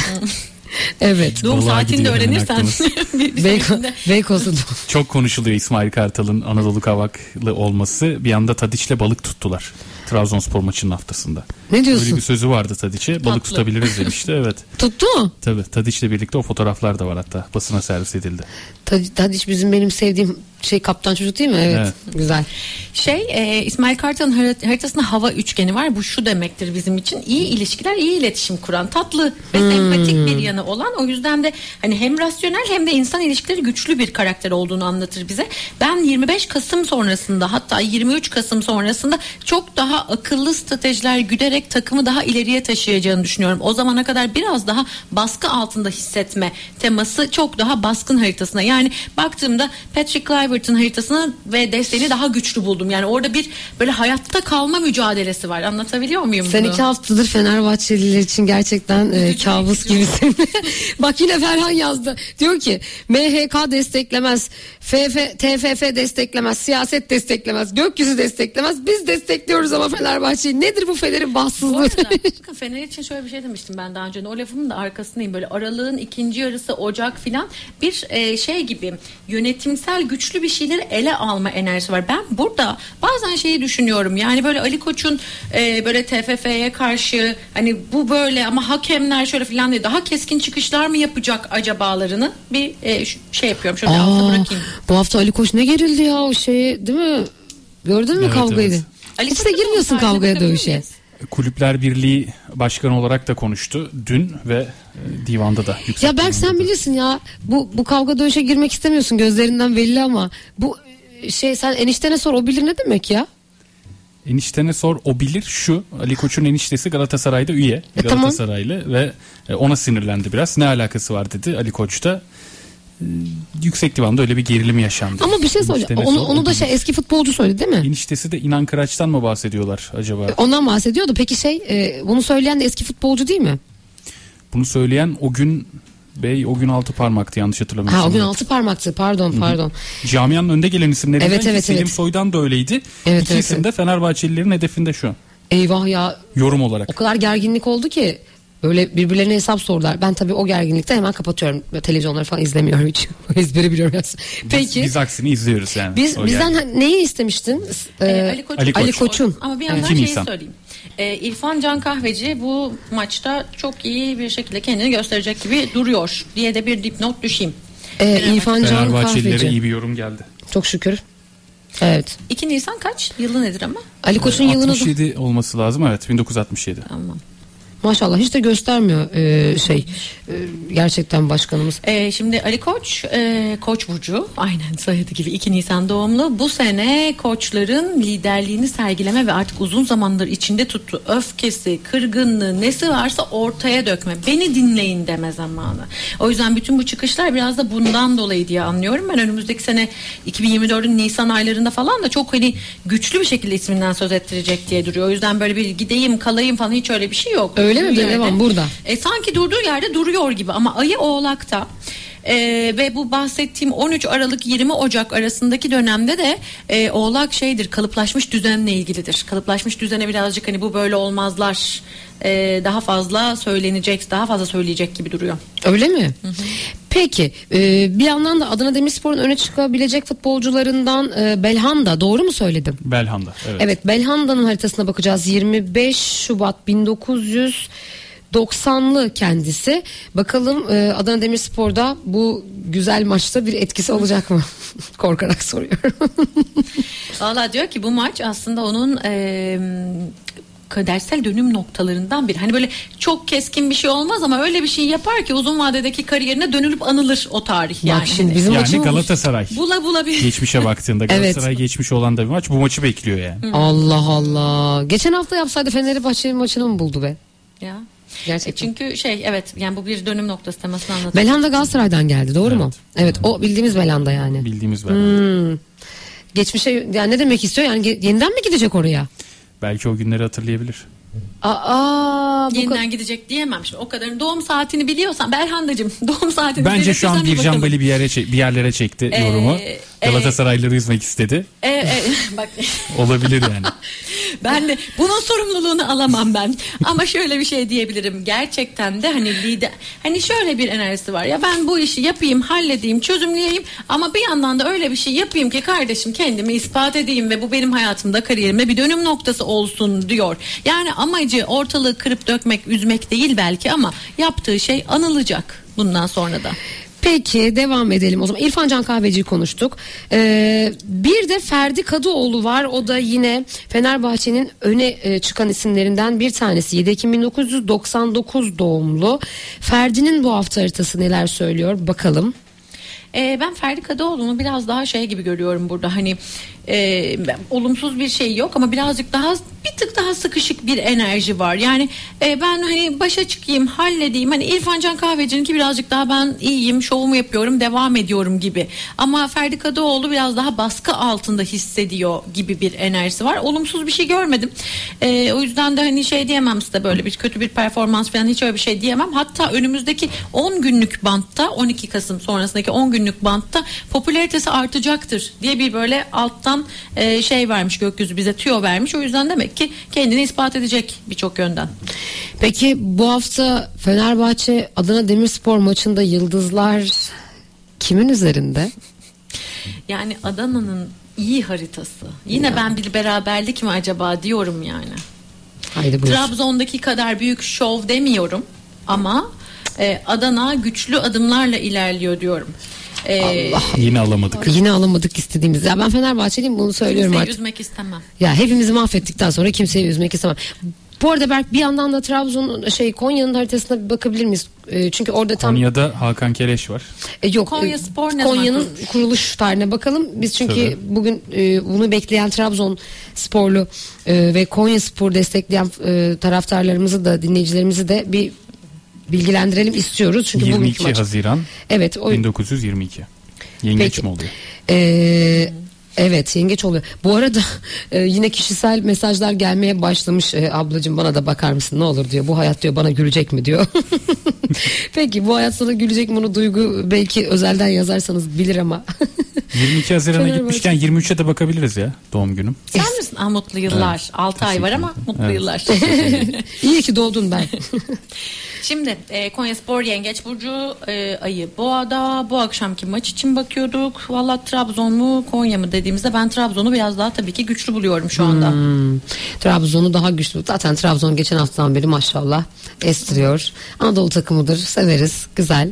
[SPEAKER 3] evet.
[SPEAKER 4] Doğum
[SPEAKER 5] Vallahi
[SPEAKER 4] saatini de öğrenirsen.
[SPEAKER 3] Beyko, Beykoz'un
[SPEAKER 5] Çok konuşuluyor İsmail Kartal'ın Anadolu Kavaklı olması. Bir anda Tadiç'le balık tuttular. Trabzonspor maçının haftasında.
[SPEAKER 3] Ne
[SPEAKER 5] Öyle
[SPEAKER 3] diyorsun?
[SPEAKER 5] bir sözü vardı Tadiç'e. Balık tutabiliriz demişti. Evet.
[SPEAKER 3] Tuttu mu?
[SPEAKER 5] Tabii Tadiç'le birlikte o fotoğraflar da var hatta. Basına servis edildi.
[SPEAKER 3] Tad- Tadiç bizim benim sevdiğim şey kaptan çocuk değil mi? Evet.
[SPEAKER 5] Evet.
[SPEAKER 3] Güzel.
[SPEAKER 4] Şey e, İsmail Kartal'ın harit- haritasında hava üçgeni var. Bu şu demektir bizim için. iyi ilişkiler, iyi iletişim kuran, tatlı ve sempatik bir yanı olan. O yüzden de hani hem rasyonel hem de insan ilişkileri güçlü bir karakter olduğunu anlatır bize. Ben 25 Kasım sonrasında hatta 23 Kasım sonrasında çok daha akıllı stratejiler güderek takımı daha ileriye taşıyacağını düşünüyorum. O zamana kadar biraz daha baskı altında hissetme teması çok daha baskın haritasına. Yani baktığımda Patrick Kluivert'ın haritasını ve desteğini daha güçlü buldum. Yani orada bir böyle hayatta kalma mücadelesi var. Anlatabiliyor muyum
[SPEAKER 3] Sen
[SPEAKER 4] bunu?
[SPEAKER 3] iki haftadır Fenerbahçeliler için gerçekten e, kabus gibisin. Bak yine Ferhan yazdı. Diyor ki MHK desteklemez, FF, TFF desteklemez, siyaset desteklemez, gökyüzü desteklemez. Biz destekliyoruz ama Fenerbahçe'yi. Nedir bu Fener'in
[SPEAKER 4] Arada bakın Fener için şöyle bir şey demiştim ben daha önce. O lafımın da arkasındayım. Böyle aralığın ikinci yarısı Ocak filan bir e, şey gibi yönetimsel güçlü bir şeyleri ele alma enerjisi var. Ben burada bazen şeyi düşünüyorum. Yani böyle Ali Koç'un e, böyle TFF'ye karşı hani bu böyle ama hakemler şöyle filan diye daha keskin çıkışlar mı yapacak acabalarını bir e, şey yapıyorum. Şöyle
[SPEAKER 3] Aa,
[SPEAKER 4] bırakayım.
[SPEAKER 3] bu hafta Ali Koç ne gerildi ya o şeye değil mi? Gördün mü
[SPEAKER 5] Evet,
[SPEAKER 3] kavgayı?
[SPEAKER 5] evet.
[SPEAKER 4] Ali
[SPEAKER 3] Hiç de
[SPEAKER 4] Koç'un
[SPEAKER 3] girmiyorsun kavgaya dövüşe.
[SPEAKER 4] miyiz?
[SPEAKER 5] Kulüpler Birliği Başkanı olarak da konuştu dün ve e, divanda da yüksek.
[SPEAKER 3] Ya Berk sen
[SPEAKER 5] da.
[SPEAKER 3] bilirsin ya bu bu kavga dövüşe girmek istemiyorsun gözlerinden belli ama bu e, şey sen eniştene sor o bilir ne demek ya?
[SPEAKER 5] Eniştene sor o bilir şu Ali Koç'un eniştesi Galatasaray'da üye
[SPEAKER 3] E, tamam.
[SPEAKER 5] Galatasaraylı ve e, ona sinirlendi biraz ne alakası var dedi Ali Koç'ta E, yüksek divanda öyle bir gerilim yaşandı.
[SPEAKER 3] Ama bir şey.
[SPEAKER 5] Eniştene
[SPEAKER 3] Onu, onu da şey eski futbolcu söyledi değil mi?
[SPEAKER 5] Eniştesi de İnan Kıraç'tan mı bahsediyorlar acaba?
[SPEAKER 3] Ondan bahsediyordu. Peki şey e, bunu söyleyen de eski futbolcu değil mi?
[SPEAKER 5] Bunu söyleyen o gün Bey o gün altı parmaktı yanlış hatırlamıyorsam.
[SPEAKER 3] Ha o gün altı parmaktı pardon pardon.
[SPEAKER 5] Camianın önde gelen isimlerinden
[SPEAKER 3] Evet, evet,
[SPEAKER 5] Selim
[SPEAKER 3] evet.
[SPEAKER 5] Soydan da öyleydi.
[SPEAKER 3] Evet,
[SPEAKER 5] İki
[SPEAKER 3] evet,
[SPEAKER 5] isim de Fenerbahçelilerin hedefinde şu an.
[SPEAKER 3] Eyvah ya
[SPEAKER 5] Yorum olarak.
[SPEAKER 3] o kadar gerginlik oldu ki böyle birbirlerine hesap sordular. Ben tabii o gerginlikte hemen kapatıyorum. Televizyonları falan izlemiyorum hiç. Ezbere biliyorum. biraz. Peki
[SPEAKER 5] Biz, biz aksini izliyoruz yani.
[SPEAKER 3] biz
[SPEAKER 5] O
[SPEAKER 3] bizden
[SPEAKER 5] yani.
[SPEAKER 3] ha- neyi istemiştin?
[SPEAKER 4] Ee,
[SPEAKER 3] Ee,
[SPEAKER 4] Ali, Koç,
[SPEAKER 5] Ali Koç.
[SPEAKER 3] Ali Koç'un.
[SPEAKER 4] Ama bir
[SPEAKER 5] Evet.
[SPEAKER 4] yandan
[SPEAKER 5] 2
[SPEAKER 4] şeyi
[SPEAKER 5] Nisan.
[SPEAKER 4] söyleyeyim. Ee, İrfan Can Kahveci bu maçta çok iyi bir şekilde kendini gösterecek gibi duruyor diye de bir dipnot düşeyim.
[SPEAKER 3] Ee, İrfan Can Kahveci.
[SPEAKER 5] iyi bir yorum geldi.
[SPEAKER 3] Çok şükür. Evet.
[SPEAKER 4] 2 Nisan kaç? Yılı nedir ama?
[SPEAKER 3] Ali Koç'un yılını da
[SPEAKER 5] 67 olması lazım evet 1967.
[SPEAKER 4] Tamam.
[SPEAKER 3] Maşallah hiç de göstermiyor e, şey e, gerçekten başkanımız.
[SPEAKER 4] Ee, şimdi Ali Koç, e, Koç burcu, aynen soyadı gibi 2 Nisan doğumlu. Bu sene koçların liderliğini sergileme ve artık uzun zamandır içinde tuttuğu öfkesi, kırgınlığı, nesi varsa ortaya dökme. Beni dinleyin deme zamanı. O yüzden bütün bu çıkışlar biraz da bundan dolayı diye anlıyorum. Ben önümüzdeki sene 2024'ün Nisan aylarında falan da çok hani güçlü bir şekilde isminden söz ettirecek diye duruyor. O yüzden böyle bir gideyim kalayım falan hiç öyle bir şey yok.
[SPEAKER 3] Öyle mi?
[SPEAKER 4] Durduğu
[SPEAKER 3] Devam, burada.
[SPEAKER 4] e, sanki durduğu yerde duruyor gibi ama ayı oğlakta e, ve bu bahsettiğim 13 Aralık 20 Ocak arasındaki dönemde de e, oğlak şeydir kalıplaşmış düzenle ilgilidir. Kalıplaşmış düzene birazcık hani bu böyle olmazlar e, daha fazla söylenecek daha fazla söyleyecek gibi duruyor.
[SPEAKER 3] Öyle mi? Peki e, bir yandan da Adana Demirspor'un öne çıkabilecek futbolcularından e, Belhanda doğru mu söyledim?
[SPEAKER 5] Belhanda evet.
[SPEAKER 3] Evet Belhanda'nın haritasına bakacağız. 25 Şubat 1990'lı kendisi. Bakalım e, Adana Demirspor'da bu güzel maçta bir etkisi olacak mı? Korkarak soruyorum.
[SPEAKER 4] Valla diyor ki bu maç aslında onun e, kadersel dönüm noktalarından biri. Hani böyle çok keskin bir şey olmaz ama öyle bir şey yapar ki uzun vadedeki kariyerine dönülüp anılır o tarih.
[SPEAKER 3] Bak
[SPEAKER 4] Yani
[SPEAKER 3] şimdi
[SPEAKER 4] Hani
[SPEAKER 3] bizim
[SPEAKER 5] Yani
[SPEAKER 3] maçımız-
[SPEAKER 5] Galatasaray
[SPEAKER 4] bula bula bir
[SPEAKER 5] geçmişe baktığında
[SPEAKER 3] Evet.
[SPEAKER 5] Galatasaray geçmiş olan da bir maç bu maçı bekliyor yani.
[SPEAKER 3] Allah Allah. Geçen hafta yapsaydı Fenerbahçe'nin maçını mı buldu be?
[SPEAKER 4] Ya.
[SPEAKER 3] Gerçekten.
[SPEAKER 4] E çünkü şey evet yani bu bir dönüm noktası temasını anlatıyor.
[SPEAKER 3] Belhanda Galatasaray'dan geldi doğru mu? Evet o bildiğimiz Belhanda yani.
[SPEAKER 5] Bildiğimiz Belhanda.
[SPEAKER 3] Hmm. Geçmişe yani ne demek istiyor yani yeniden mi gidecek oraya?
[SPEAKER 5] Belki o günleri hatırlayabilir.
[SPEAKER 3] Aa,
[SPEAKER 4] Yeniden gidecek diyemem şimdi o kadarın doğum saatini biliyorsan Belhandacığım doğum saatini
[SPEAKER 5] Bence şu an
[SPEAKER 4] bir
[SPEAKER 5] Bircan
[SPEAKER 4] bakalım.
[SPEAKER 5] Bali bir yere bir yerlere çekti
[SPEAKER 4] Ee,
[SPEAKER 5] yorumu.
[SPEAKER 4] e-
[SPEAKER 5] Galatasaraylıları üzmek istedi.
[SPEAKER 4] E, e, bak
[SPEAKER 5] Olabilir yani.
[SPEAKER 4] ben de bunun sorumluluğunu alamam ben. Ama şöyle bir şey diyebilirim. Gerçekten de hani lider hani şöyle bir enerjisi var. Ya ben bu işi yapayım, halledeyim, çözümleyeyim ama bir yandan da öyle bir şey yapayım ki kardeşim kendimi ispat edeyim ve bu benim hayatımda kariyerimde bir dönüm noktası olsun diyor. Yani amacı ortalığı kırıp dökmek, üzmek değil belki ama yaptığı şey anılacak bundan sonra da.
[SPEAKER 3] Peki devam edelim o zaman. İrfan Can Kahveci'yi konuştuk. Ee, bir de Ferdi Kadıoğlu var. O da yine Fenerbahçe'nin öne e, çıkan isimlerinden bir tanesi. 7 Ekim 1999 doğumlu. Ferdi'nin bu hafta haritası neler söylüyor bakalım.
[SPEAKER 4] Ee, ben Ferdi Kadıoğlu'nu biraz daha şey gibi görüyorum burada hani e, olumsuz bir şey yok ama birazcık daha bir tık daha sıkışık bir enerji var. Yani e, ben hani başa çıkayım halledeyim hani İrfan Can Kahveci'ninki birazcık daha ben iyiyim şovumu yapıyorum devam ediyorum gibi. Ama Ferdi Kadıoğlu biraz daha baskı altında hissediyor gibi bir enerjisi var. Olumsuz bir şey görmedim. E, o yüzden de hani şey diyemem size böyle bir kötü bir performans falan hiç öyle bir şey diyemem. Hatta önümüzdeki 10 günlük bantta 12 Kasım sonrasındaki 10 günlük bantta popülaritesi artacaktır diye bir böyle alttan e, şey vermiş gökyüzü bize tüyo vermiş. O yüzden demek ki kendini ispat edecek birçok yönden.
[SPEAKER 3] Peki bu hafta Fenerbahçe Adana Demirspor maçında yıldızlar kimin üzerinde?
[SPEAKER 4] Yani Adana'nın iyi haritası. Yine ben bir beraberlik mi acaba diyorum yani.
[SPEAKER 3] Haydi buyur.
[SPEAKER 4] Trabzon'daki kadar büyük şov demiyorum ama e, Adana güçlü adımlarla ilerliyor diyorum. E,
[SPEAKER 5] Yine alamadık.
[SPEAKER 3] Yine alamadık istediğimiz. Ya ben Fenerbahçeliyim bunu söylüyorum
[SPEAKER 4] kimseyi
[SPEAKER 3] artık.
[SPEAKER 4] üzmek istemem.
[SPEAKER 3] Ya hepimizi mahvettikten sonra kimseyi üzmek istemem. Bu arada Berk bir yandan da Trabzon şey Konya'nın haritasına bir bakabilir miyiz? E, çünkü orada tam
[SPEAKER 5] Konya'da Hakan Keleş var.
[SPEAKER 3] E, yok.
[SPEAKER 4] Konya
[SPEAKER 3] e,
[SPEAKER 4] Spor ne
[SPEAKER 3] Konya'nın
[SPEAKER 4] kurulmuş?
[SPEAKER 3] kuruluş tarihine bakalım. Biz çünkü
[SPEAKER 5] Tabii.
[SPEAKER 3] bugün e, bunu bekleyen Trabzon sporlu e, ve Konya Spor destekleyen e, taraftarlarımızı da dinleyicilerimizi de bir bilgilendirelim istiyoruz. Çünkü bugünkü
[SPEAKER 5] 22
[SPEAKER 3] maç.
[SPEAKER 5] Haziran
[SPEAKER 3] Evet o
[SPEAKER 5] 1922. Yengeç
[SPEAKER 3] Peki.
[SPEAKER 5] mi oluyor?
[SPEAKER 3] Ee, Evet yengeç oluyor. Bu arada e, yine kişisel mesajlar gelmeye başlamış e, ablacığım bana da bakar mısın ne olur diyor. Bu hayat diyor bana gülecek mi diyor. Peki bu hayat sana gülecek mi bunu Duygu belki özelden yazarsanız bilir ama.
[SPEAKER 5] 22 Haziran'a gitmişken 23'e de bakabiliriz ya doğum günüm.
[SPEAKER 4] Sen misin? Ah, mutlu yıllar. 6 ay var ama mutlu
[SPEAKER 5] Evet.
[SPEAKER 4] yıllar.
[SPEAKER 3] İyi ki doğdun ben.
[SPEAKER 4] Şimdi e, Konya Spor Yengeç Burcu e, ayı Boğa'da bu akşamki maç için bakıyorduk. Valla Trabzon mu Konya mı dediğimizde ben Trabzon'u biraz daha tabii ki güçlü buluyorum şu anda.
[SPEAKER 3] Hmm, Trabzon'u daha güçlü. Zaten Trabzon geçen haftadan beri maşallah estiriyor. Anadolu takımıdır. Severiz. Güzel.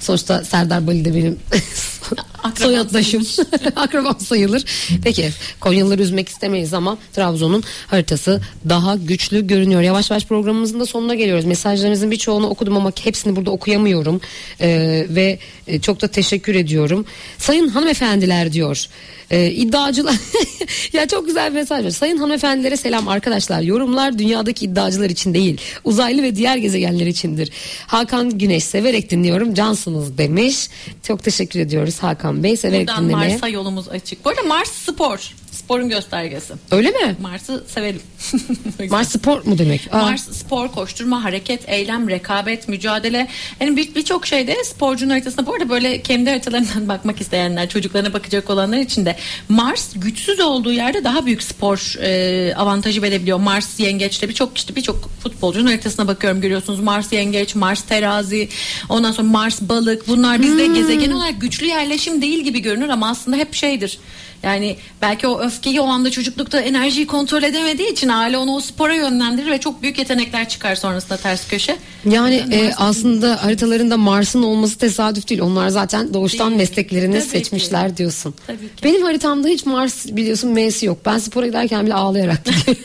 [SPEAKER 3] Sonuçta Serdar Bali de benim
[SPEAKER 4] Akraban
[SPEAKER 3] soyaddaşım. Akrabam sayılır. Peki Konyalıları üzmek istemeyiz ama Trabzon'un haritası daha güçlü görünüyor. Yavaş yavaş programımızın da sonuna geliyoruz. Mesajlarınızın birçoğunu okudum ama hepsini burada okuyamıyorum. Ee, ve e, çok da teşekkür ediyorum. Sayın hanımefendiler diyor. Ee, iddiacılar ya çok güzel bir mesaj var. Sayın hanımefendilere selam arkadaşlar. Yorumlar dünyadaki iddiacılar için değil. Uzaylı ve diğer gezegenler içindir. Hakan Güneş severek dinliyorum. Cansınız demiş. Çok teşekkür ediyoruz Hakan Bey. Severek
[SPEAKER 4] Buradan
[SPEAKER 3] dinlemeye.
[SPEAKER 4] Mars'a yolumuz açık. Bu arada Mars spor. Sporun göstergesi.
[SPEAKER 3] Öyle mi?
[SPEAKER 4] Mars'ı severim.
[SPEAKER 3] Mars spor mu demek? Aa,
[SPEAKER 4] Mars spor, koşturma, hareket, eylem, rekabet, mücadele. Yani bir- birçok şeyde sporcunun haritasına bu arada böyle kendi haritalarından bakmak isteyenler, çocuklarına bakacak olanlar için de Mars güçsüz olduğu yerde daha büyük spor e, avantajı verebiliyor. Mars yengeçte birçok işte birçok futbolcunun haritasına bakıyorum görüyorsunuz. Mars yengeç, Mars terazi, ondan sonra Mars balık. Bunlar bizde gezegen olarak güçlü yerleşim değil gibi görünür ama aslında hep şeydir. Yani belki o öfkeyi o anda çocuklukta enerjiyi kontrol edemediği için aile onu o spora yönlendirir ve çok büyük yetenekler çıkar sonrasında ters köşe.
[SPEAKER 3] Yani
[SPEAKER 4] yüzden
[SPEAKER 3] e, aslında haritalarında Mars'ın olması tesadüf değil. Onlar zaten doğuştan
[SPEAKER 4] Değil.
[SPEAKER 3] mesleklerini
[SPEAKER 4] Tabii ki.
[SPEAKER 3] seçmişler diyorsun.
[SPEAKER 4] Tabii ki.
[SPEAKER 3] Benim haritamda hiç Mars biliyorsun M'si yok. Ben spora giderken bile ağlayarak gidiyorum.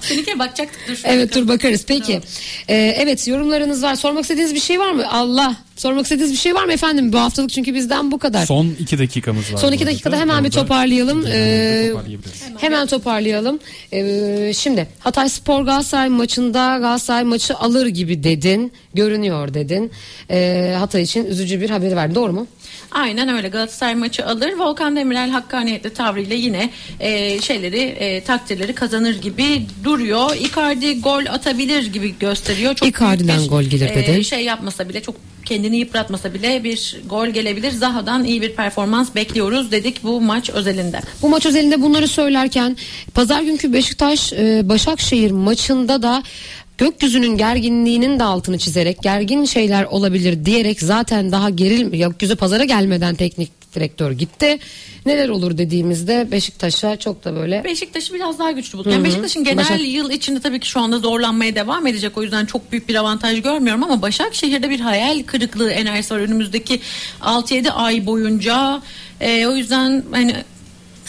[SPEAKER 4] Seninki bakacaktık dur.
[SPEAKER 3] evet dur bakarız. Peki. E, evet yorumlarınız var. Sormak istediğiniz bir şey var mı? Allah. Sormak istediğiniz bir şey var mı efendim? Bu haftalık çünkü bizden bu kadar.
[SPEAKER 5] Son 2 dakikamız var.
[SPEAKER 3] Son iki dakikada hemen bir
[SPEAKER 5] Orada
[SPEAKER 3] toparlayalım.
[SPEAKER 5] hemen
[SPEAKER 3] Ee,
[SPEAKER 5] toparlayabiliriz.
[SPEAKER 3] Hemen toparlayalım. Ee, şimdi Hatay Spor Galatasaray maçında Galatasaray maçı alır gibi dedin. Görünüyor dedin. Ee, Hatay için üzücü bir haberi verdin. Doğru mu?
[SPEAKER 4] Aynen öyle Galatasaray maçı alır. Volkan Demirel hakkaniyetli tavrıyla yine e, şeyleri e, takdirleri kazanır gibi duruyor. Icardi gol atabilir gibi gösteriyor. Çok
[SPEAKER 3] Icardi'den
[SPEAKER 4] bir,
[SPEAKER 3] gol gelir
[SPEAKER 4] e,
[SPEAKER 3] dedin.
[SPEAKER 4] şey yapmasa bile çok kendini yıpratmasa bile bir gol gelebilir. Zaha'dan iyi bir performans bekliyoruz dedik bu maç özelinde.
[SPEAKER 3] Bu maç özelinde bunları söylerken pazar günkü Beşiktaş e, Başakşehir maçında da gökyüzünün gerginliğinin de altını çizerek gergin şeyler olabilir diyerek zaten daha geril gökyüzü pazara gelmeden teknik direktör gitti. Neler olur dediğimizde Beşiktaş'a çok da böyle
[SPEAKER 4] Beşiktaş'ı biraz daha güçlü bulduk. Yani Beşiktaş'ın genel
[SPEAKER 3] Başak-
[SPEAKER 4] yıl içinde tabii ki şu anda zorlanmaya devam edecek. O yüzden çok büyük bir avantaj görmüyorum ama Başakşehir'de bir hayal kırıklığı enerjisi var önümüzdeki 6-7 ay boyunca. Ee, o yüzden hani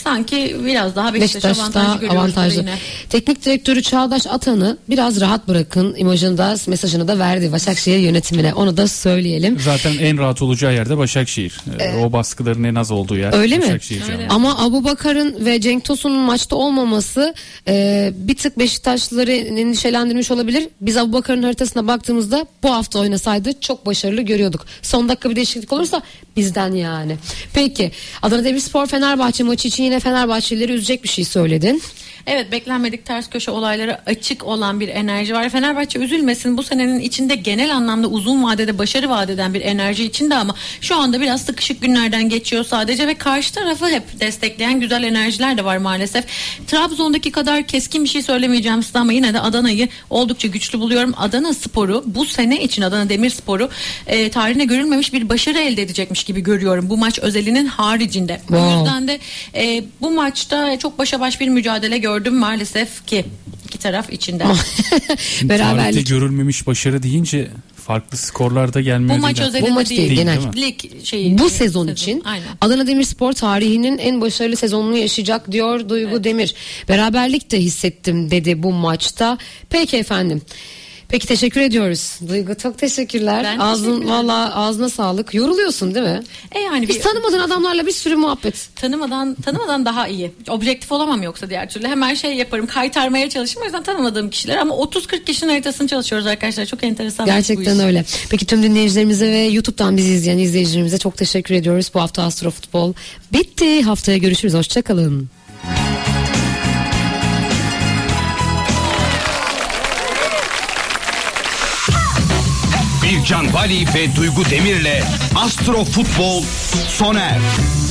[SPEAKER 4] sanki biraz daha Beşiktaş,
[SPEAKER 3] Beşiktaş'ta
[SPEAKER 4] avantajlı
[SPEAKER 3] avantajlı.
[SPEAKER 4] yine.
[SPEAKER 3] Teknik direktörü Çağdaş Atan'ı biraz rahat bırakın imajını da mesajını da verdi Başakşehir yönetimine. Onu da söyleyelim.
[SPEAKER 5] Zaten en rahat olacağı yerde Başakşehir. Ee, o baskıların en az olduğu yer.
[SPEAKER 3] Öyle mi?
[SPEAKER 5] Başakşehir
[SPEAKER 4] Öyle.
[SPEAKER 3] Ama Abu Bakar'ın ve Cenk Tosun'un maçta olmaması e, bir tık Beşiktaşlıları endişelendirmiş olabilir. Biz Abu Bakar'ın haritasına baktığımızda bu hafta oynasaydı çok başarılı görüyorduk. Son dakika bir değişiklik olursa bizden yani. Peki Adana Demirspor Fenerbahçe maçı için yine Fenerbahçelileri üzecek bir şey söyledin.
[SPEAKER 4] Evet beklenmedik ters köşe olayları açık olan bir enerji var. Fenerbahçe üzülmesin bu senenin içinde genel anlamda uzun vadede başarı vaat eden bir enerji içinde ama şu anda biraz sıkışık günlerden geçiyor sadece ve karşı tarafı hep destekleyen güzel enerjiler de var maalesef. Trabzon'daki kadar keskin bir şey söylemeyeceğim size ama yine de Adana'yı oldukça güçlü buluyorum. Adana Sporu bu sene için Adana Demirspor'u e, tarihine görülmemiş bir başarı elde edecekmiş gibi görüyorum bu maç özelinin haricinde.
[SPEAKER 3] Wow.
[SPEAKER 4] O yüzden de e, bu maçta çok başa baş bir mücadele gördüm maalesef ki iki taraf içinde.
[SPEAKER 5] Tarihte
[SPEAKER 3] Beraberlik.
[SPEAKER 5] görülmemiş başarı deyince farklı skorlarda gelmiyor.
[SPEAKER 4] bu maç
[SPEAKER 5] değil.
[SPEAKER 4] özelinde
[SPEAKER 3] Bu maç değil,
[SPEAKER 4] değil.
[SPEAKER 3] genel.
[SPEAKER 5] Değil, değil
[SPEAKER 4] Lig şeyi.
[SPEAKER 3] Bu sezon için
[SPEAKER 4] Aynen.
[SPEAKER 3] Adana Demirspor tarihinin en başarılı sezonunu yaşayacak diyor Duygu Demir. Beraberlik de hissettim dedi bu maçta. Peki efendim. Peki teşekkür ediyoruz. Duygu çok teşekkürler.
[SPEAKER 4] Ben
[SPEAKER 3] Ağzın
[SPEAKER 4] teşekkür
[SPEAKER 3] valla ağzına sağlık. Yoruluyorsun değil mi?
[SPEAKER 4] E yani
[SPEAKER 3] Hiç
[SPEAKER 4] bir
[SPEAKER 3] tanımadığın adamlarla bir sürü muhabbet.
[SPEAKER 4] tanımadan tanımadan daha iyi. Objektif olamam yoksa diğer türlü. Hemen şey yaparım kaytarmaya çalışırım. O yüzden tanımadığım kişiler ama 30-40 kişinin haritasını çalışıyoruz arkadaşlar. Çok enteresan.
[SPEAKER 3] Gerçekten öyle. Peki tüm dinleyicilerimize ve YouTube'dan bizi izleyen izleyicilerimize çok teşekkür ediyoruz. Bu hafta Astro Futbol bitti. Haftaya görüşürüz. Hoşçakalın.
[SPEAKER 2] Bircan Bali ve Duygu Demir'le Astro Futbol sona erdi.